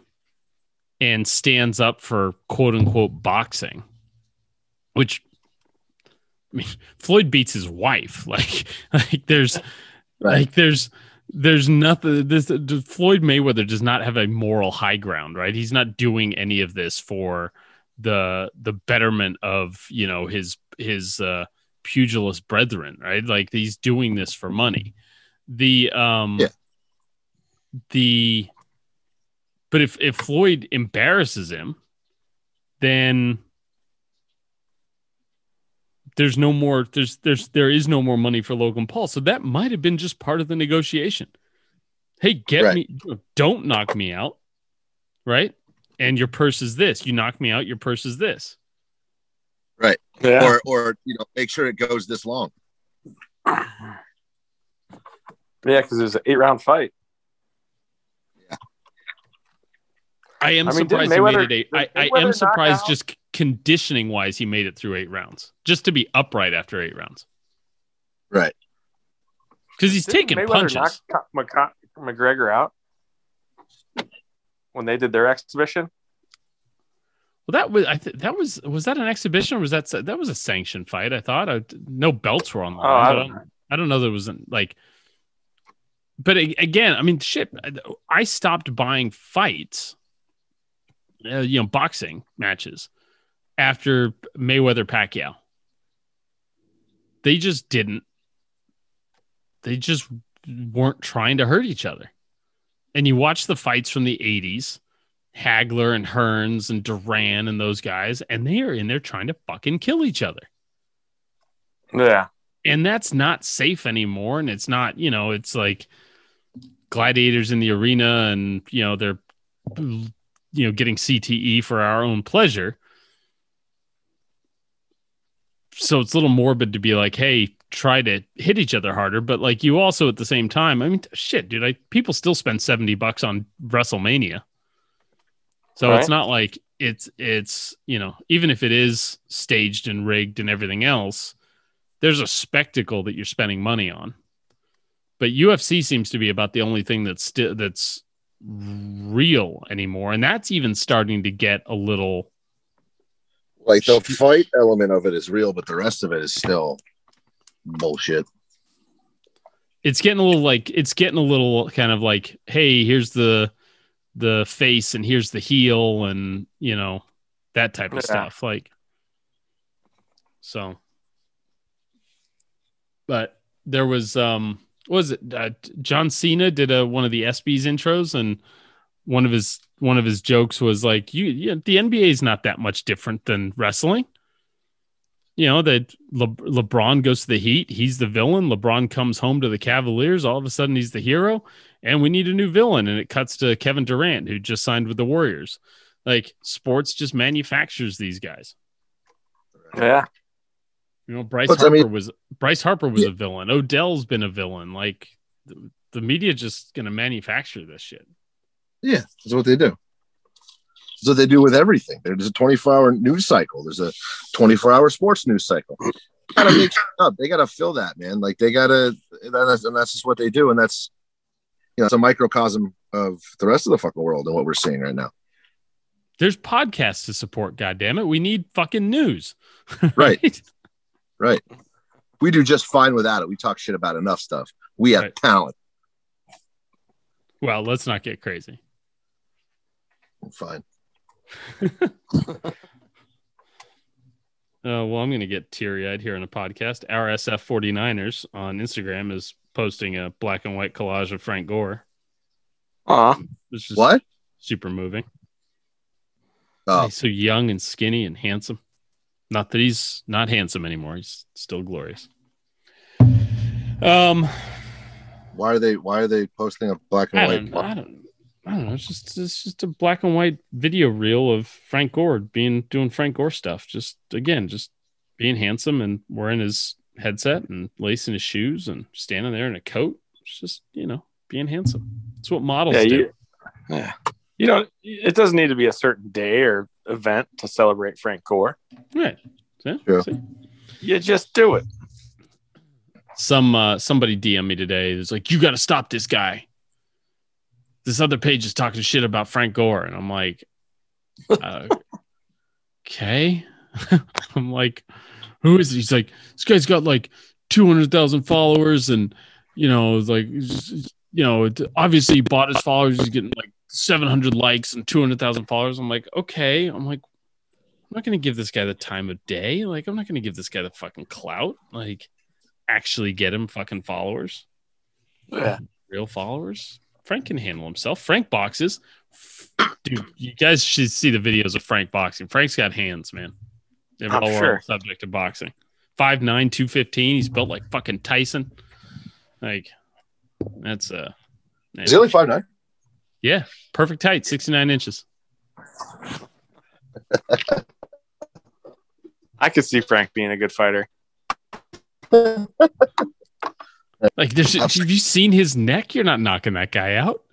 [SPEAKER 3] and stands up for quote unquote boxing, which I mean, [laughs] Floyd beats his wife. [laughs] Like, like there's,
[SPEAKER 5] Right.
[SPEAKER 3] like there's, there's nothing. This Floyd Mayweather does not have a moral high ground, right? He's not doing any of this for the the betterment of you know his his uh, pugilist brethren, right? Like he's doing this for money. The um,
[SPEAKER 5] Yeah.
[SPEAKER 3] the, but if if Floyd embarrasses him, then there's no more there's there's there is no more money for Logan Paul. So that might have been just part of the negotiation. Hey, get
[SPEAKER 5] Right.
[SPEAKER 3] me don't knock me out. Right? And your purse is this. You knock me out, your purse is this.
[SPEAKER 4] Yeah.
[SPEAKER 5] Or or you know, make sure it goes this long.
[SPEAKER 4] yeah, because it was an eight round fight.
[SPEAKER 3] I am
[SPEAKER 4] I mean,
[SPEAKER 3] surprised he made it eight. I, I am surprised
[SPEAKER 4] out-
[SPEAKER 3] just conditioning wise he made it through eight rounds. Just to be upright after eight rounds.
[SPEAKER 5] Right.
[SPEAKER 3] Because he's
[SPEAKER 4] Didn't
[SPEAKER 3] taking
[SPEAKER 4] Mayweather
[SPEAKER 3] punches.
[SPEAKER 4] knock Mc- McGregor out when they did their exhibition.
[SPEAKER 3] Well, that was I th- that was was that an exhibition or was that that was a sanctioned fight? I thought I, no belts were on the
[SPEAKER 4] Oh, I
[SPEAKER 3] line.
[SPEAKER 4] don't
[SPEAKER 3] but I don't know. There wasn't like, but again, I mean, shit. I stopped buying fights, uh, you know, boxing matches after Mayweather Pacquiao. They just didn't. They just weren't trying to hurt each other. And you watch the fights from the '80s. Hagler and Hearns and Duran and those guys, and they are in there trying to fucking kill each other.
[SPEAKER 4] Yeah.
[SPEAKER 3] And that's not safe anymore. And it's not, you know, it's like gladiators in the arena and, you know, they're, you know, getting CTE for our own pleasure. So it's a little morbid to be like, hey, try to hit each other harder. But like you also at the same time, I mean, shit, dude, I, people still spend 70 bucks on WrestleMania. So it's not like it's it's you know even if it is staged and rigged and everything else, there's a spectacle that you're spending money on. But UFC seems to be about the only thing that's still that's real anymore, and that's even starting to get a little.
[SPEAKER 5] Like the fight element of it is real, but the rest of it is still bullshit.
[SPEAKER 3] It's getting a little like it's getting a little kind of like, hey, here's the the face and here's the heel and you know that type of
[SPEAKER 4] Yeah.
[SPEAKER 3] stuff like so but there was um what was it uh, john cena did a one of the ESPYs intros and one of his one of his jokes was like you, you the nba is not that much different than wrestling. You know that Le- lebron goes to the heat he's the villain lebron comes home to the cavaliers all of a sudden he's the hero and we need a new villain and it cuts to kevin durant who just signed with the warriors. Like sports just manufactures these guys.
[SPEAKER 4] Yeah.
[SPEAKER 3] You know, Bryce
[SPEAKER 5] But, I
[SPEAKER 3] Harper
[SPEAKER 5] mean-
[SPEAKER 3] was Bryce Harper was
[SPEAKER 5] Yeah.
[SPEAKER 3] a villain. Odell's been a villain. Like the, the media just gonna manufacture this shit.
[SPEAKER 5] Yeah, that's what they do. That's what they do with everything. There's a 24 hour news cycle. There's a 24 hour sports news cycle. gotta make up. They gotta fill that, man. Like they gotta, and that's, and that's just what they do. And that's, you know, it's a microcosm of the rest of the fucking world and what we're seeing right now.
[SPEAKER 3] There's podcasts to support. God damn it, we need fucking news. [laughs]
[SPEAKER 5] Right. Right. We do just fine without it. We talk shit about enough stuff. We have
[SPEAKER 3] Right.
[SPEAKER 5] talent.
[SPEAKER 3] Well, let's not get crazy.
[SPEAKER 5] Fine. [laughs]
[SPEAKER 3] Uh, well, I'm going to get teary eyed here on a podcast. Our SF 49ers on Instagram is posting a black and white collage of Frank Gore.
[SPEAKER 4] Aw.
[SPEAKER 3] Which is
[SPEAKER 5] What?
[SPEAKER 3] super moving.
[SPEAKER 5] Oh,
[SPEAKER 3] He's so young and skinny and handsome. Not that he's not handsome anymore. He's still glorious. Um,
[SPEAKER 5] why are they? Why are they posting a black and
[SPEAKER 3] I
[SPEAKER 5] white?
[SPEAKER 3] don't, I don't, I don't know. It's just, it's just a black and white video reel of Frank Gore being doing Frank Gore stuff. Just again, just being handsome and wearing his headset and lacing his shoes and standing there in a coat. It's just you know being handsome. It's what models
[SPEAKER 4] Yeah,
[SPEAKER 3] do.
[SPEAKER 4] you, yeah. You don't. It doesn't need to be a certain day or event to celebrate Frank Gore.
[SPEAKER 3] Right. See?
[SPEAKER 5] True.
[SPEAKER 3] See?
[SPEAKER 4] You just do it.
[SPEAKER 3] some uh, somebody DM me today. It's like you got to stop this guy. This other page is talking shit about Frank Gore, and I'm like, uh, [laughs] okay. [laughs] I'm like, who is he? He's like, this guy's got like two hundred thousand followers, and you know, like, you know, obviously he bought his followers. He's getting like seven hundred likes and two hundred thousand followers. I'm like, okay. I'm like, I'm not gonna give this guy the time of day. Like, I'm not gonna give this guy the fucking clout. Like, actually get him fucking followers.
[SPEAKER 4] Yeah.
[SPEAKER 3] Real followers. Frank can handle himself. Frank boxes. [clears throat] Dude, you guys should see the videos of Frank boxing. Frank's got hands, man. They're all
[SPEAKER 4] sure.
[SPEAKER 3] subject to boxing. 5'9, 215. He's built like fucking Tyson. Like, that's uh
[SPEAKER 5] Is he only five nine?
[SPEAKER 3] Yeah, perfect height, 69 inches. [laughs]
[SPEAKER 4] I could see Frank being a good fighter. [laughs]
[SPEAKER 3] Like, there's have you seen his neck? You're not knocking that guy out.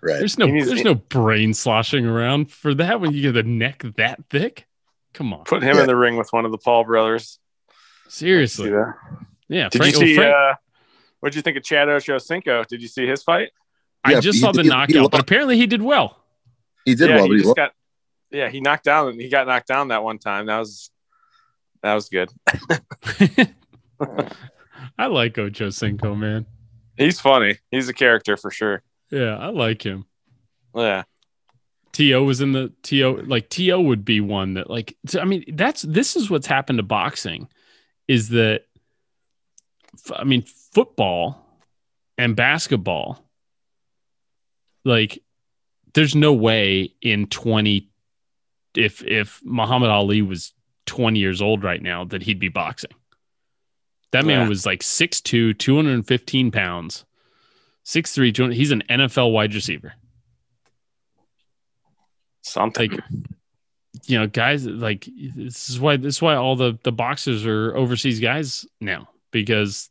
[SPEAKER 5] Right.
[SPEAKER 3] There's no
[SPEAKER 4] needs-
[SPEAKER 3] there's no brain sloshing around for that when you get a neck that thick. Come on.
[SPEAKER 4] Put him
[SPEAKER 5] Yeah.
[SPEAKER 4] in the ring with one of the Paul brothers.
[SPEAKER 3] Seriously.
[SPEAKER 4] that?
[SPEAKER 3] Yeah.
[SPEAKER 4] Did
[SPEAKER 3] Frank-
[SPEAKER 4] you
[SPEAKER 3] well,
[SPEAKER 4] see?
[SPEAKER 3] Frank-
[SPEAKER 4] uh, what did you think of Chad Ochocinco? Did you see his fight?
[SPEAKER 3] I just
[SPEAKER 5] he-
[SPEAKER 3] saw the
[SPEAKER 5] he- he
[SPEAKER 3] knockout, but apparently he did well.
[SPEAKER 5] He did
[SPEAKER 4] yeah,
[SPEAKER 5] well,
[SPEAKER 4] he
[SPEAKER 5] but he
[SPEAKER 4] just got. Yeah, he knocked down. He got knocked down that one time. That was that was good. [laughs]
[SPEAKER 3] I like Ocho Cinco, man.
[SPEAKER 4] He's funny. He's a character for sure.
[SPEAKER 3] Yeah, I like him.
[SPEAKER 4] Yeah.
[SPEAKER 3] To was in the To like To would be one that like so, I mean that's this is what's happened to boxing is that f- I mean football and basketball like there's no way in 20 if if Muhammad Ali was 20 years old right now that he'd be boxing. That man
[SPEAKER 4] Yeah.
[SPEAKER 3] was like 6'2, 215 pounds. 6'3, 200, he's an NFL wide receiver.
[SPEAKER 4] Something.
[SPEAKER 3] like you know guys like this is why this is why all the the boxers are overseas guys now because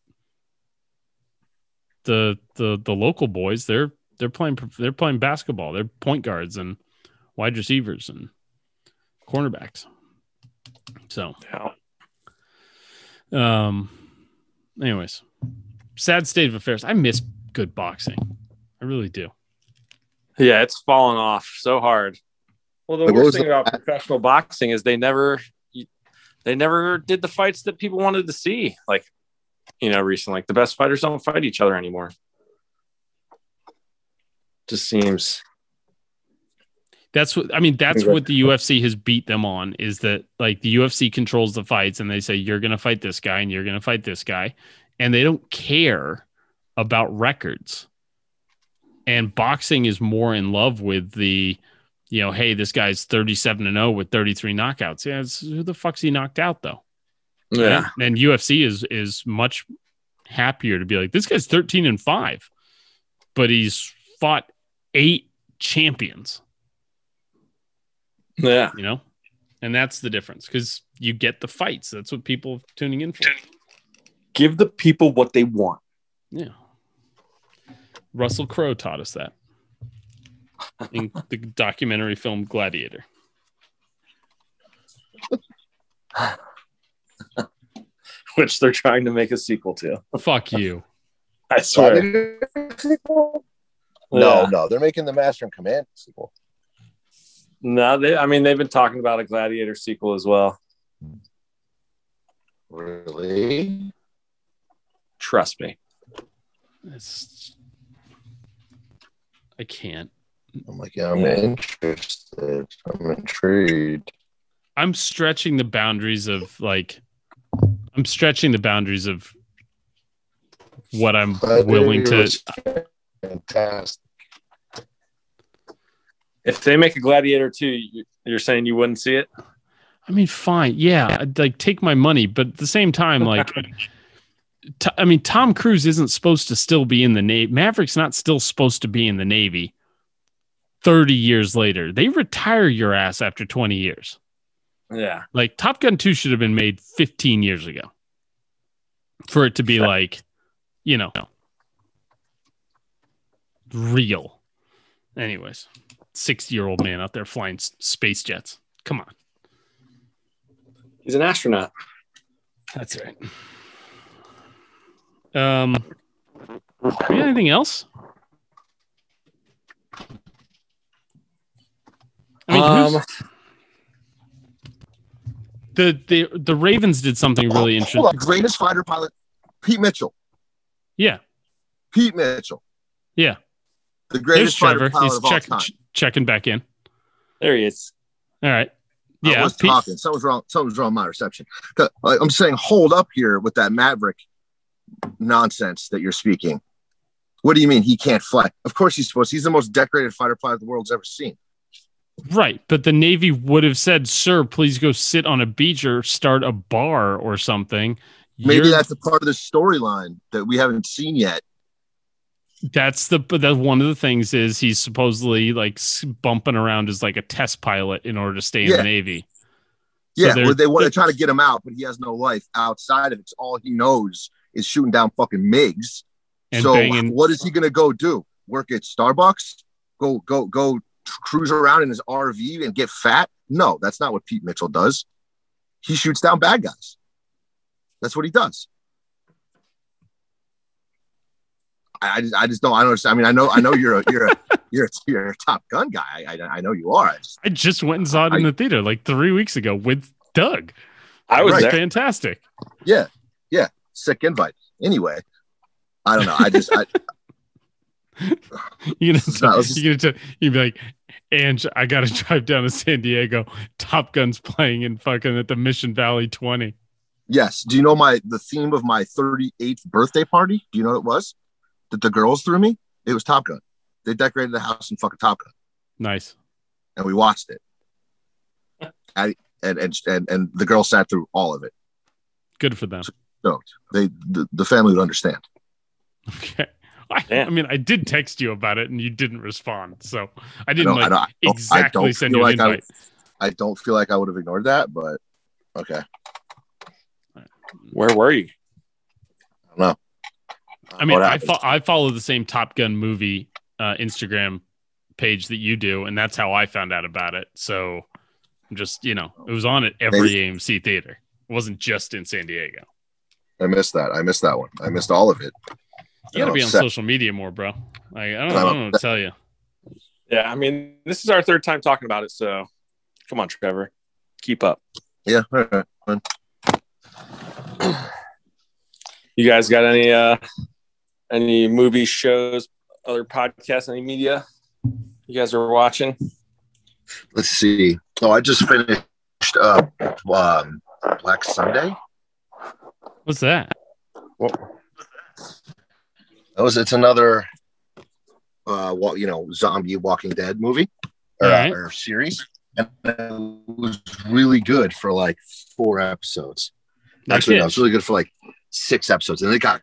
[SPEAKER 3] the the the local boys they're they're playing they're playing basketball they're point guards and wide receivers and cornerbacks so
[SPEAKER 4] Yeah.
[SPEAKER 3] um anyways sad state of affairs i miss good boxing i really do
[SPEAKER 4] Yeah, it's fallen off so hard. Well, the
[SPEAKER 5] Like,
[SPEAKER 4] worst thing
[SPEAKER 5] the-
[SPEAKER 4] about professional boxing is they never they never did the fights that people wanted to see. Like, you know, recently, like the best fighters don't fight each other anymore. Just seems
[SPEAKER 3] That's what I mean. That's what the UFC has beat them on is that like the UFC controls the fights and they say you're going to fight this guy and you're going to fight this guy, and they don't care about records. And boxing is more in love with the, you know, hey, this guy's 37 and 0 with 33 knockouts. Yeah, it's, who the fuck's he knocked out though?
[SPEAKER 4] yeah.
[SPEAKER 3] And, and UFC is is much happier to be like this guy's 13 and 5, but he's fought eight champions
[SPEAKER 4] Yeah.
[SPEAKER 3] you know and that's the difference because you get the fights that's what people are tuning in for
[SPEAKER 4] Give the people what they want.
[SPEAKER 3] yeah russell crowe taught us that [laughs] in the documentary film gladiator [laughs]
[SPEAKER 4] Which they're trying to make a sequel to.
[SPEAKER 3] fuck you
[SPEAKER 4] I swear.
[SPEAKER 5] No,
[SPEAKER 4] Yeah.
[SPEAKER 5] no, they're making the Master and Command sequel.
[SPEAKER 4] No, they I mean they've been talking about a gladiator sequel as well.
[SPEAKER 5] Really?
[SPEAKER 4] Trust me.
[SPEAKER 3] it's i can't
[SPEAKER 5] I'm like, yeah, I'm interested. I'm intrigued.
[SPEAKER 3] i'm stretching the boundaries of like i'm stretching the boundaries of what i'm willing to
[SPEAKER 5] Fantastic.
[SPEAKER 4] If they make a gladiator 2, you- you're saying you wouldn't see it?
[SPEAKER 3] I mean, fine, yeah, I'd like take my money, but at the same time, like, [laughs] T- I mean, Tom Cruise isn't supposed to still be in the Navy. Maverick's not still supposed to be in the Navy. Thirty years later, they retire your ass after twenty years.
[SPEAKER 4] Yeah.
[SPEAKER 3] Like Top Gun Two should have been made fifteen years ago, for it to be like, you know, real. Anyways, sixty-year-old man out there flying space jets. Come on.
[SPEAKER 4] He's an astronaut.
[SPEAKER 3] That's right. Um, we got anything else? I mean,
[SPEAKER 4] Um,
[SPEAKER 3] the the the Ravens did something really
[SPEAKER 5] Hold
[SPEAKER 3] interesting.
[SPEAKER 5] on. Greatest fighter pilot, Pete Mitchell.
[SPEAKER 3] Yeah,
[SPEAKER 5] Pete Mitchell,
[SPEAKER 3] yeah.
[SPEAKER 5] the
[SPEAKER 3] There's
[SPEAKER 5] greatest fighter pilot
[SPEAKER 3] He's
[SPEAKER 5] of all time.
[SPEAKER 3] Ch- checking back in.
[SPEAKER 4] there he is.
[SPEAKER 3] All right. Yeah.
[SPEAKER 5] I
[SPEAKER 3] Yeah,
[SPEAKER 5] was
[SPEAKER 3] Pete-
[SPEAKER 5] talking. Something's wrong. Something's wrong with my reception. I'm saying, hold up here with that Maverick nonsense that you're speaking. What do you mean he can't fly? Of course he's supposed. He's the most decorated fighter pilot the world's ever seen.
[SPEAKER 3] Right, but the Navy would have said, "Sir, please go sit on a beach or start a bar or something."
[SPEAKER 5] Maybe
[SPEAKER 3] You're-
[SPEAKER 5] that's a part of the storyline that we haven't seen yet.
[SPEAKER 3] That's the but that one of the things is he's supposedly like bumping around as like a test pilot in order to stay in
[SPEAKER 5] Yeah.
[SPEAKER 3] the Navy. So
[SPEAKER 5] Yeah,
[SPEAKER 3] they're-
[SPEAKER 5] they want to try to get him out, but he has no life outside of it. So all he knows is shooting down fucking MiGs.
[SPEAKER 3] And
[SPEAKER 5] so
[SPEAKER 3] banging-
[SPEAKER 5] what is he gonna go do? Work at Starbucks? Go go go cruise around in his RV and get fat? No, that's not what Pete Mitchell does. He shoots down bad guys. That's what he does. I, I just I just don't I don't understand. I mean I know I know you're a you're a you're a, you're a Top Gun guy. I, I, I know you are. I just
[SPEAKER 3] I just went and saw it in the theater like three weeks ago with Doug.
[SPEAKER 4] I was
[SPEAKER 3] It was
[SPEAKER 4] there.
[SPEAKER 3] fantastic.
[SPEAKER 5] yeah yeah sick invite. Anyway, I don't know. I just I, [laughs]
[SPEAKER 3] You know, [laughs]
[SPEAKER 5] It's just-
[SPEAKER 3] you're gonna tell, you'd be like, Ange, I gotta [laughs] drive down to San Diego. Top Gun's playing in fucking at the Mission Valley 20.
[SPEAKER 5] Yes. Do you know my the theme of my 38th birthday party? Do you know what it was? That the girls threw me? It was Top Gun. They decorated the house in fucking Top Gun,
[SPEAKER 3] Nice.
[SPEAKER 5] and we watched it. [laughs] I and and and, and the girls sat through all of it.
[SPEAKER 3] Good for them.
[SPEAKER 5] They the, the family would understand.
[SPEAKER 3] Okay. I, I mean, I did text you about it and you didn't respond. So I didn't
[SPEAKER 5] No,
[SPEAKER 3] like
[SPEAKER 5] I don't,
[SPEAKER 3] exactly
[SPEAKER 5] I don't
[SPEAKER 3] send you an
[SPEAKER 5] like I,
[SPEAKER 3] invite.
[SPEAKER 5] I don't feel like I would have ignored that, but okay.
[SPEAKER 4] Where were you?
[SPEAKER 5] I don't know.
[SPEAKER 3] I mean, I, fo- I follow the same Top Gun movie uh, Instagram page that you do, and that's how I found out about it. So I'm just, you know, it was on at every AMC theater. It wasn't just in San Diego.
[SPEAKER 5] I missed that. I missed that one. I missed all of it.
[SPEAKER 3] You got to
[SPEAKER 5] I'm
[SPEAKER 3] be on
[SPEAKER 5] upset.
[SPEAKER 3] social media more, bro. Like, I don't, I
[SPEAKER 5] I'm
[SPEAKER 3] don't know what to tell you.
[SPEAKER 4] Yeah, I mean, this is our third time talking about it, so come on, Trevor, keep up.
[SPEAKER 5] Yeah. all right, fine.
[SPEAKER 4] You guys got any uh any movies, shows, other podcasts, any media you guys are watching?
[SPEAKER 5] Let's see. Oh, I just finished uh, um, Black Summer.
[SPEAKER 3] What's that?
[SPEAKER 5] That was it's another uh well, you know, zombie walking dead movie or,
[SPEAKER 3] All right.
[SPEAKER 5] or series. And it was really good for like four episodes. Actually, no, it was really good for like six episodes. And it got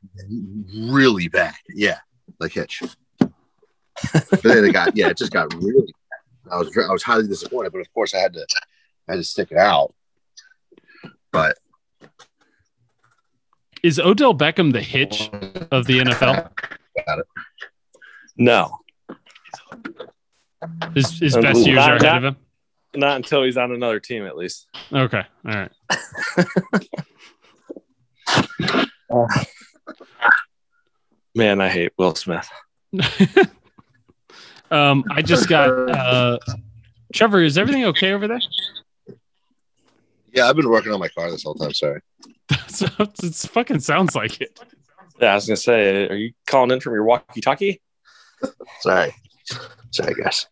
[SPEAKER 5] really bad. Yeah, like Hitch. but then it got yeah, it just got really bad. I was I was highly disappointed, but of course I had to I had to stick it out. But
[SPEAKER 3] Is Odell Beckham the hitch of the NFL? got it.
[SPEAKER 4] No,
[SPEAKER 3] His, his
[SPEAKER 4] Ooh.
[SPEAKER 3] best years
[SPEAKER 4] Not-
[SPEAKER 3] are ahead
[SPEAKER 4] not-
[SPEAKER 3] of him?
[SPEAKER 4] not until he's on another team, at least.
[SPEAKER 3] Okay. All right. [laughs]
[SPEAKER 4] Man, I hate Will Smith. [laughs]
[SPEAKER 3] um, I just got uh, Trevor. Is everything okay over there?
[SPEAKER 5] yeah, I've been working on my car this whole time. Sorry. [laughs]
[SPEAKER 3] so it fucking sounds like it.
[SPEAKER 4] Yeah, I was gonna say, are you calling in from your walkie-talkie?
[SPEAKER 5] Sorry. Sorry, guys.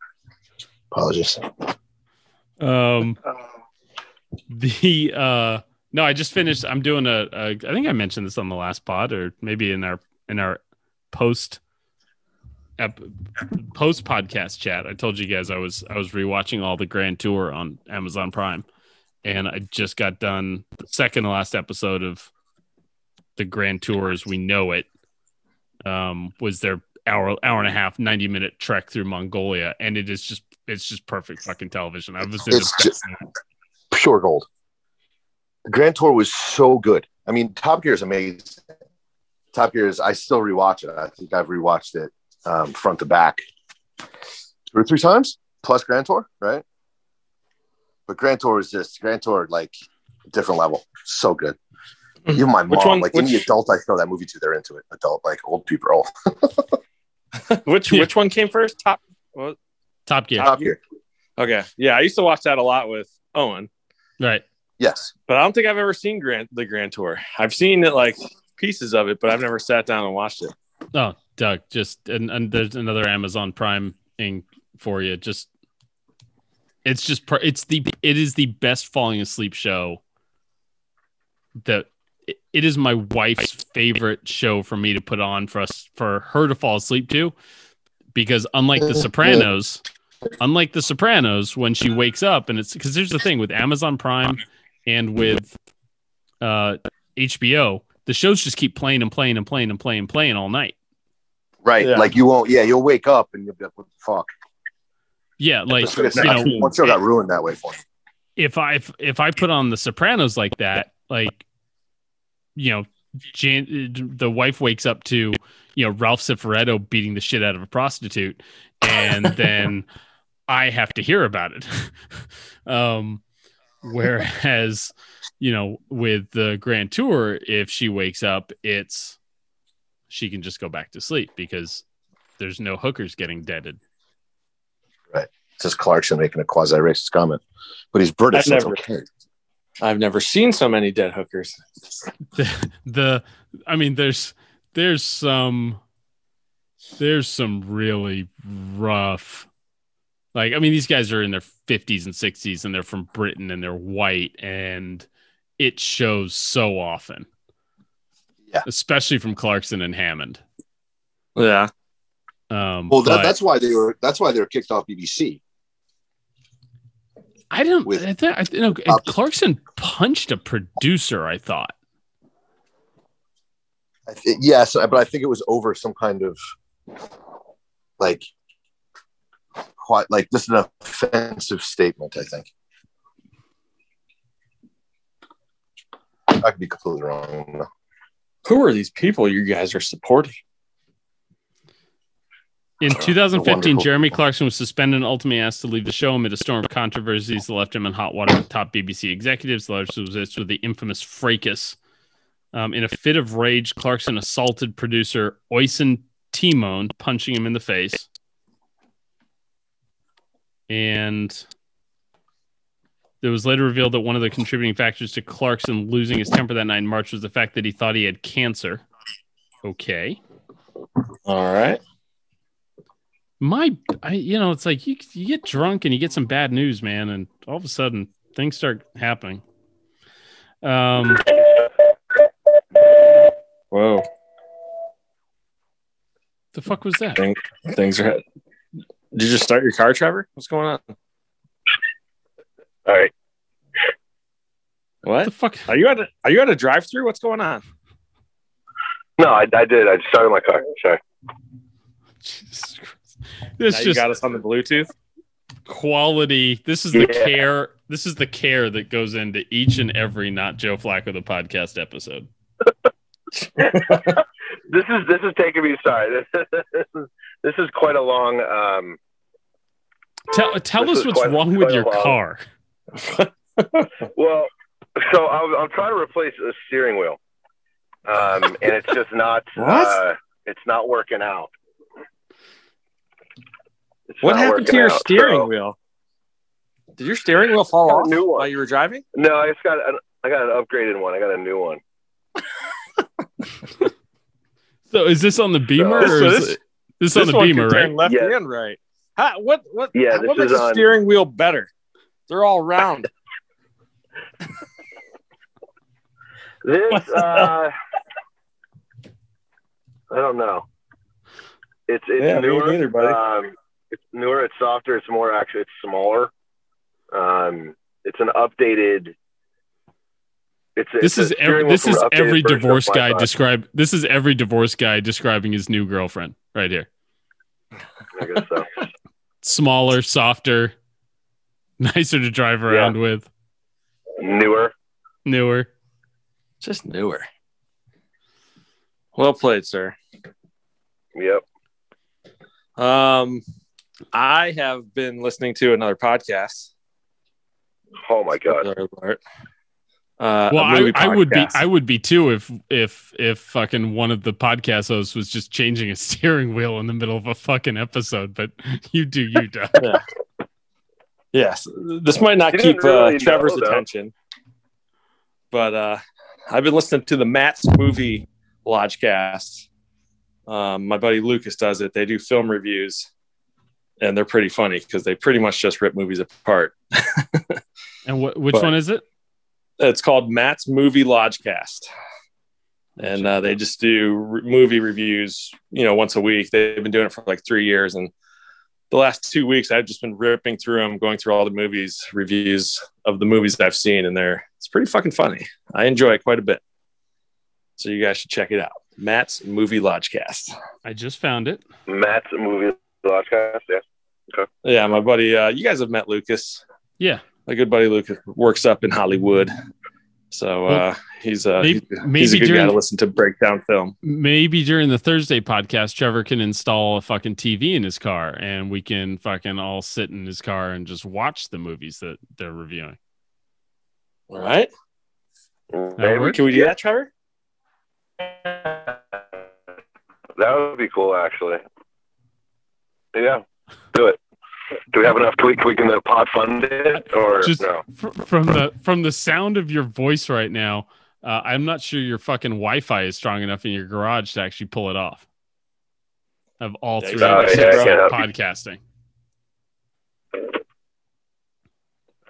[SPEAKER 5] Apologies.
[SPEAKER 3] Um, the uh, no, I just finished. I'm doing a, a. I think I mentioned this on the last pod, or maybe in our in our post post podcast chat. I told you guys I was I was rewatching all the Grand Tour on Amazon Prime, and I just got done the second to last episode of the Grand Tour as we know it. Um, was their hour hour and a half, ninety minute trek through Mongolia, and it is just it's just perfect fucking television. I was in
[SPEAKER 5] It's
[SPEAKER 3] the best.
[SPEAKER 5] Pure gold. The Grand Tour was so good. I mean, Top Gear is amazing. Top Gear is, I still rewatch it. I think I've rewatched it um, front to back two or three times plus Grand Tour, right? But Grand Tour is just Grand Tour, like different level. So good. Even my mom,
[SPEAKER 4] one-
[SPEAKER 5] like any adult I show that movie to, they're into it. Adult, like old people. [laughs]
[SPEAKER 4] which
[SPEAKER 3] Yeah.
[SPEAKER 4] which one came first? Top. What?
[SPEAKER 3] Top Gear.
[SPEAKER 5] Top Gear.
[SPEAKER 4] Okay. Yeah, I used to watch that a lot with Owen,
[SPEAKER 3] Right.
[SPEAKER 5] Yes.
[SPEAKER 4] but I don't think I've ever seen Grand the Grand Tour. I've seen it like pieces of it, but I've never sat down and watched it.
[SPEAKER 3] Oh, Doug, just and, and there's another Amazon Prime thing for you. Just it's just it's the it is the best falling asleep show that it- it is my wife's favorite show for me to put on for us for her to fall asleep to because unlike the Sopranos, unlike the Sopranos when she wakes up and it's because here's the thing with Amazon Prime and with uh HBO, the shows just keep playing and playing and playing and playing and playing all night.
[SPEAKER 5] Right.
[SPEAKER 4] Yeah.
[SPEAKER 5] Like you won't. Yeah, you'll wake up and you'll be like, "What the fuck?"
[SPEAKER 3] Yeah, like
[SPEAKER 5] That's what
[SPEAKER 3] you know,
[SPEAKER 5] one show got ruined that way for me.
[SPEAKER 3] if I if, if I put on The Sopranos like that, like you know, Jan, the wife wakes up to you know Ralph Cifaretto beating the shit out of a prostitute, and then [laughs] I have to hear about it. [laughs] um, whereas you know with the Grand Tour, if she wakes up, it's she can just go back to sleep because there's no hookers getting deaded. Right.
[SPEAKER 5] It's just Clarkson making a quasi racist comment, but he's British.
[SPEAKER 4] I've never-
[SPEAKER 5] okay.
[SPEAKER 4] I've never seen so many dead hookers.
[SPEAKER 3] the, the I mean there's there's some there's some really rough like I mean these guys are in their 50s and 60s and they're from Britain and they're white and it shows so often.
[SPEAKER 5] Yeah.
[SPEAKER 3] Especially from Clarkson and Hammond.
[SPEAKER 4] Yeah.
[SPEAKER 3] Um
[SPEAKER 5] Well, that,
[SPEAKER 3] but
[SPEAKER 5] that's why they were. That's why they were kicked off BBC.
[SPEAKER 3] I don't
[SPEAKER 5] with-
[SPEAKER 3] I, th- I, you know,
[SPEAKER 5] Uh,
[SPEAKER 3] Clarkson punched a producer, I thought.
[SPEAKER 5] I th- yes, but I think it was over some kind of like quite like this is an offensive statement. I think I could be completely wrong.
[SPEAKER 4] Who are these people you guys are supporting?
[SPEAKER 3] In
[SPEAKER 5] Oh,
[SPEAKER 3] 2015, Jeremy. Clarkson was suspended and ultimately asked to leave the show amid a storm of controversies that left him in hot water with top BBC executives. Largely was with the infamous fracas. Um, in a fit of rage, Clarkson assaulted producer Oisin Tymon, punching him in the face. And it was later revealed that one of the contributing factors to Clarkson losing his temper that night in March was the fact that he thought he had cancer. Okay.
[SPEAKER 4] All right.
[SPEAKER 3] my I, you know it's like you, you get drunk and you get some bad news man and all of a sudden things start happening um
[SPEAKER 4] Whoa.
[SPEAKER 3] the fuck was that
[SPEAKER 4] Thing, things are. Did you just start your car, Trevor? What's going on?
[SPEAKER 1] All right.
[SPEAKER 3] the
[SPEAKER 4] What?
[SPEAKER 3] fuck
[SPEAKER 4] Are you at a Are you at a drive-through? What's going on?
[SPEAKER 1] No, I, I did. I just started my car. Sorry.
[SPEAKER 3] Jesus Christ. this
[SPEAKER 4] now you
[SPEAKER 3] just
[SPEAKER 4] got us on the Bluetooth.
[SPEAKER 3] quality this is the
[SPEAKER 1] Yeah.
[SPEAKER 3] care this is the care that goes into each and every not joe flacco the podcast episode [laughs]
[SPEAKER 1] This is this is taking me. Sorry. This, [laughs] this is this is quite a long. Um,
[SPEAKER 3] tell, tell us what's
[SPEAKER 1] quite-
[SPEAKER 3] wrong with your
[SPEAKER 1] long-
[SPEAKER 3] car [laughs]
[SPEAKER 1] well, so I'm, I'm trying to replace a steering wheel, um, and it's just not. [laughs] Uh, it's not working out. It's
[SPEAKER 4] What happened to your
[SPEAKER 1] out,
[SPEAKER 4] steering
[SPEAKER 1] so-
[SPEAKER 4] wheel? Did your steering wheel fall off
[SPEAKER 1] new one.
[SPEAKER 4] while you were driving?
[SPEAKER 1] No, I just got an, I got an upgraded one. I got a new one. [laughs]
[SPEAKER 3] so is this on the beamer
[SPEAKER 1] So
[SPEAKER 3] or is
[SPEAKER 4] this-
[SPEAKER 3] it, this is on the
[SPEAKER 4] one
[SPEAKER 3] beamer
[SPEAKER 4] can
[SPEAKER 3] right
[SPEAKER 4] turn left
[SPEAKER 1] Yeah.
[SPEAKER 4] and right. How, what what?
[SPEAKER 1] Yeah,
[SPEAKER 4] what makes
[SPEAKER 1] is
[SPEAKER 4] a
[SPEAKER 1] on-
[SPEAKER 4] steering wheel better? They're all round. [laughs]
[SPEAKER 1] This, uh, I don't know. It's it's
[SPEAKER 4] Yeah,
[SPEAKER 1] newer.
[SPEAKER 4] neither, buddy.
[SPEAKER 1] Um, it's newer. It's softer. It's more actually. It's smaller. Um, it's an updated. It's,
[SPEAKER 3] this
[SPEAKER 1] it's
[SPEAKER 3] is
[SPEAKER 1] a
[SPEAKER 3] every, this is every divorce guy
[SPEAKER 1] bike.
[SPEAKER 3] describe this is every divorce guy describing his new girlfriend right here
[SPEAKER 1] I guess so. [laughs]
[SPEAKER 3] smaller softer [laughs] nicer to drive around with
[SPEAKER 1] Newer.
[SPEAKER 3] newer
[SPEAKER 4] Just newer. Well played, sir.
[SPEAKER 1] Yep.
[SPEAKER 4] Um, I have been listening to another podcast.
[SPEAKER 1] Oh my god.
[SPEAKER 4] Spoiler alert. Uh,
[SPEAKER 3] Well,
[SPEAKER 4] a
[SPEAKER 3] I,
[SPEAKER 4] movie
[SPEAKER 3] I would be. I would be too if if if fucking one of the podcast hosts was just changing a [laughs] steering wheel in the middle of a fucking episode. But you do you, Doug. [laughs]
[SPEAKER 4] Yes, this might not keep
[SPEAKER 1] really
[SPEAKER 4] uh, Trevor's
[SPEAKER 1] know,
[SPEAKER 4] attention, but uh, I've been listening to the Matt's movie Lodgecast. Um, my buddy Lucas does it. They do film reviews, and they're pretty funny because they pretty much just rip movies apart. [laughs]
[SPEAKER 3] And what which
[SPEAKER 4] But-
[SPEAKER 3] one is it?
[SPEAKER 4] It's called Matt's Movie Lodgecast, and uh, they just do re- movie reviews. You know, once a week. They've been doing it for like three years, and the last two weeks I've just been ripping through them, going through all the movies reviews of the movies that I've seen, and they're it's pretty fucking funny. I enjoy it quite a bit. So you guys should check it out. Matt's Movie Lodgecast.
[SPEAKER 3] I just found it.
[SPEAKER 1] Matt's movie Lodgecast. Yeah.
[SPEAKER 4] Yeah, my buddy. Uh, you guys have met Lucas.
[SPEAKER 3] Yeah.
[SPEAKER 4] My good buddy Lucas works up in Hollywood, so uh, he's uh,
[SPEAKER 3] Maybe-
[SPEAKER 4] he's,
[SPEAKER 3] maybe
[SPEAKER 4] he's a good guy to listen to break down film.
[SPEAKER 3] Maybe during the Thursday podcast, Trevor can install a fucking TV in his car, and we can fucking all sit in his car and just watch the movies that they're reviewing.
[SPEAKER 4] All right,
[SPEAKER 1] Maybe
[SPEAKER 4] can we do that, Trevor?
[SPEAKER 1] That would be cool, actually. Yeah, do it. Do we have enough tweak? We can uh, pod fund it, or
[SPEAKER 3] Just
[SPEAKER 1] no?
[SPEAKER 3] fr- from the from the sound of your voice right now, uh, I'm not sure your fucking Wi-Fi is strong enough in your garage to actually pull it off. Of all three
[SPEAKER 1] uh,
[SPEAKER 3] of us
[SPEAKER 1] yeah, I
[SPEAKER 3] start
[SPEAKER 1] can't help
[SPEAKER 3] podcasting.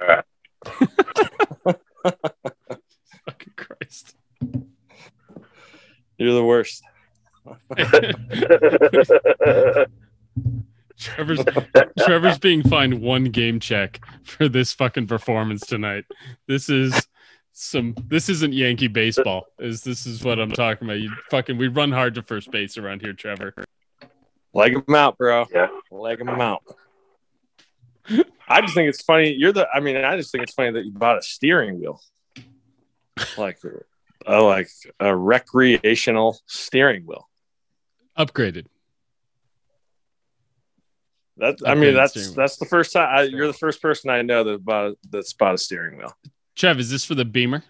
[SPEAKER 1] All right. [laughs]
[SPEAKER 3] Fucking Christ.
[SPEAKER 4] You're the worst. [laughs] [laughs]
[SPEAKER 3] Trevor's Trevor's being fined one game check for this fucking performance tonight. This is some this isn't Yankee baseball. Is this is what I'm talking about. You fucking we run hard to first base around here, Trevor.
[SPEAKER 4] Leg him out, bro.
[SPEAKER 1] Yeah.
[SPEAKER 4] Leg him out. I just think it's funny. You're the. I mean, I just think it's funny that you bought a steering wheel, like, a, like a recreational steering wheel.
[SPEAKER 3] Upgraded.
[SPEAKER 4] That I mean, that's that's the first time. I, you're the first person I know that bought that's bought a steering wheel.
[SPEAKER 3] Trev, is this for the Beamer?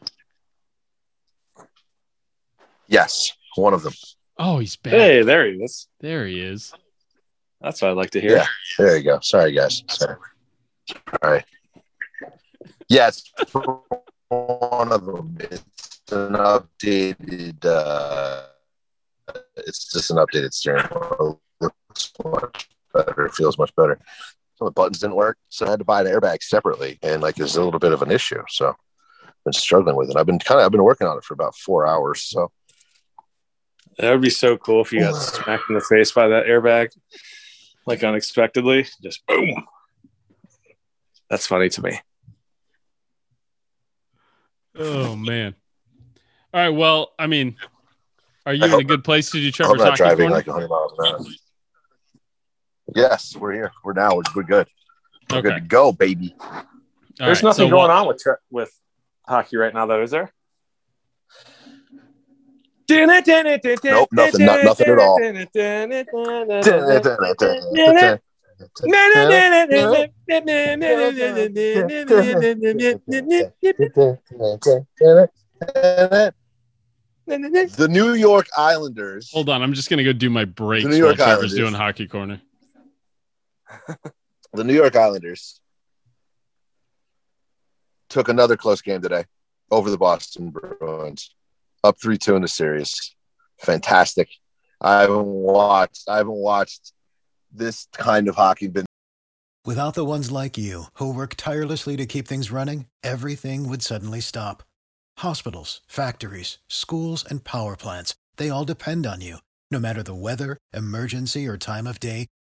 [SPEAKER 5] Yes, one of them.
[SPEAKER 3] Oh, he's back.
[SPEAKER 4] Hey, there he is.
[SPEAKER 3] There he is.
[SPEAKER 4] That's what I'd like to hear.
[SPEAKER 5] Yeah. There you go. Sorry, guys. Sorry. All right. Yes, one of them. It's an updated. Uh, it's just an updated steering wheel. It looks much better. It feels much better. Some of the buttons didn't work, so I had to buy an airbag separately, and like there's a little bit of an issue. So, I've been struggling with it. I've been kind of. I've been working on it for about four hours. So,
[SPEAKER 4] That would be so cool if you got [sighs] smacked in the face by that airbag, like unexpectedly. Just boom. That's funny to me.
[SPEAKER 3] Oh man. All right. Well, I mean, are you
[SPEAKER 5] I
[SPEAKER 3] in a good place to do
[SPEAKER 5] I'm not driving
[SPEAKER 3] corner?
[SPEAKER 5] like 100 miles an hour. Yes, we're here. We're now. We're, we're good. We're
[SPEAKER 3] Okay.
[SPEAKER 5] good to go, baby.
[SPEAKER 3] All
[SPEAKER 4] There's
[SPEAKER 3] right,
[SPEAKER 4] nothing
[SPEAKER 3] so
[SPEAKER 4] going
[SPEAKER 3] what-
[SPEAKER 4] on with tra- with hockey right now, though, is there? Nope,
[SPEAKER 5] nothing- not- nothing at all. The New York Islanders.
[SPEAKER 3] Hold on, I'm just gonna go do my breaks
[SPEAKER 5] New York Islanders.
[SPEAKER 3] doing hockey corner. [laughs]
[SPEAKER 5] The New York Islanders took another close game today over the Boston Bruins, up three two in the series. Fantastic. I haven't watched. I haven't watched this kind of hockey been
[SPEAKER 7] Without the ones like you, who work tirelessly to keep things running, everything would suddenly stop. Hospitals, factories, schools, and power plants, they all depend on you. No matter the weather, emergency, or time of day,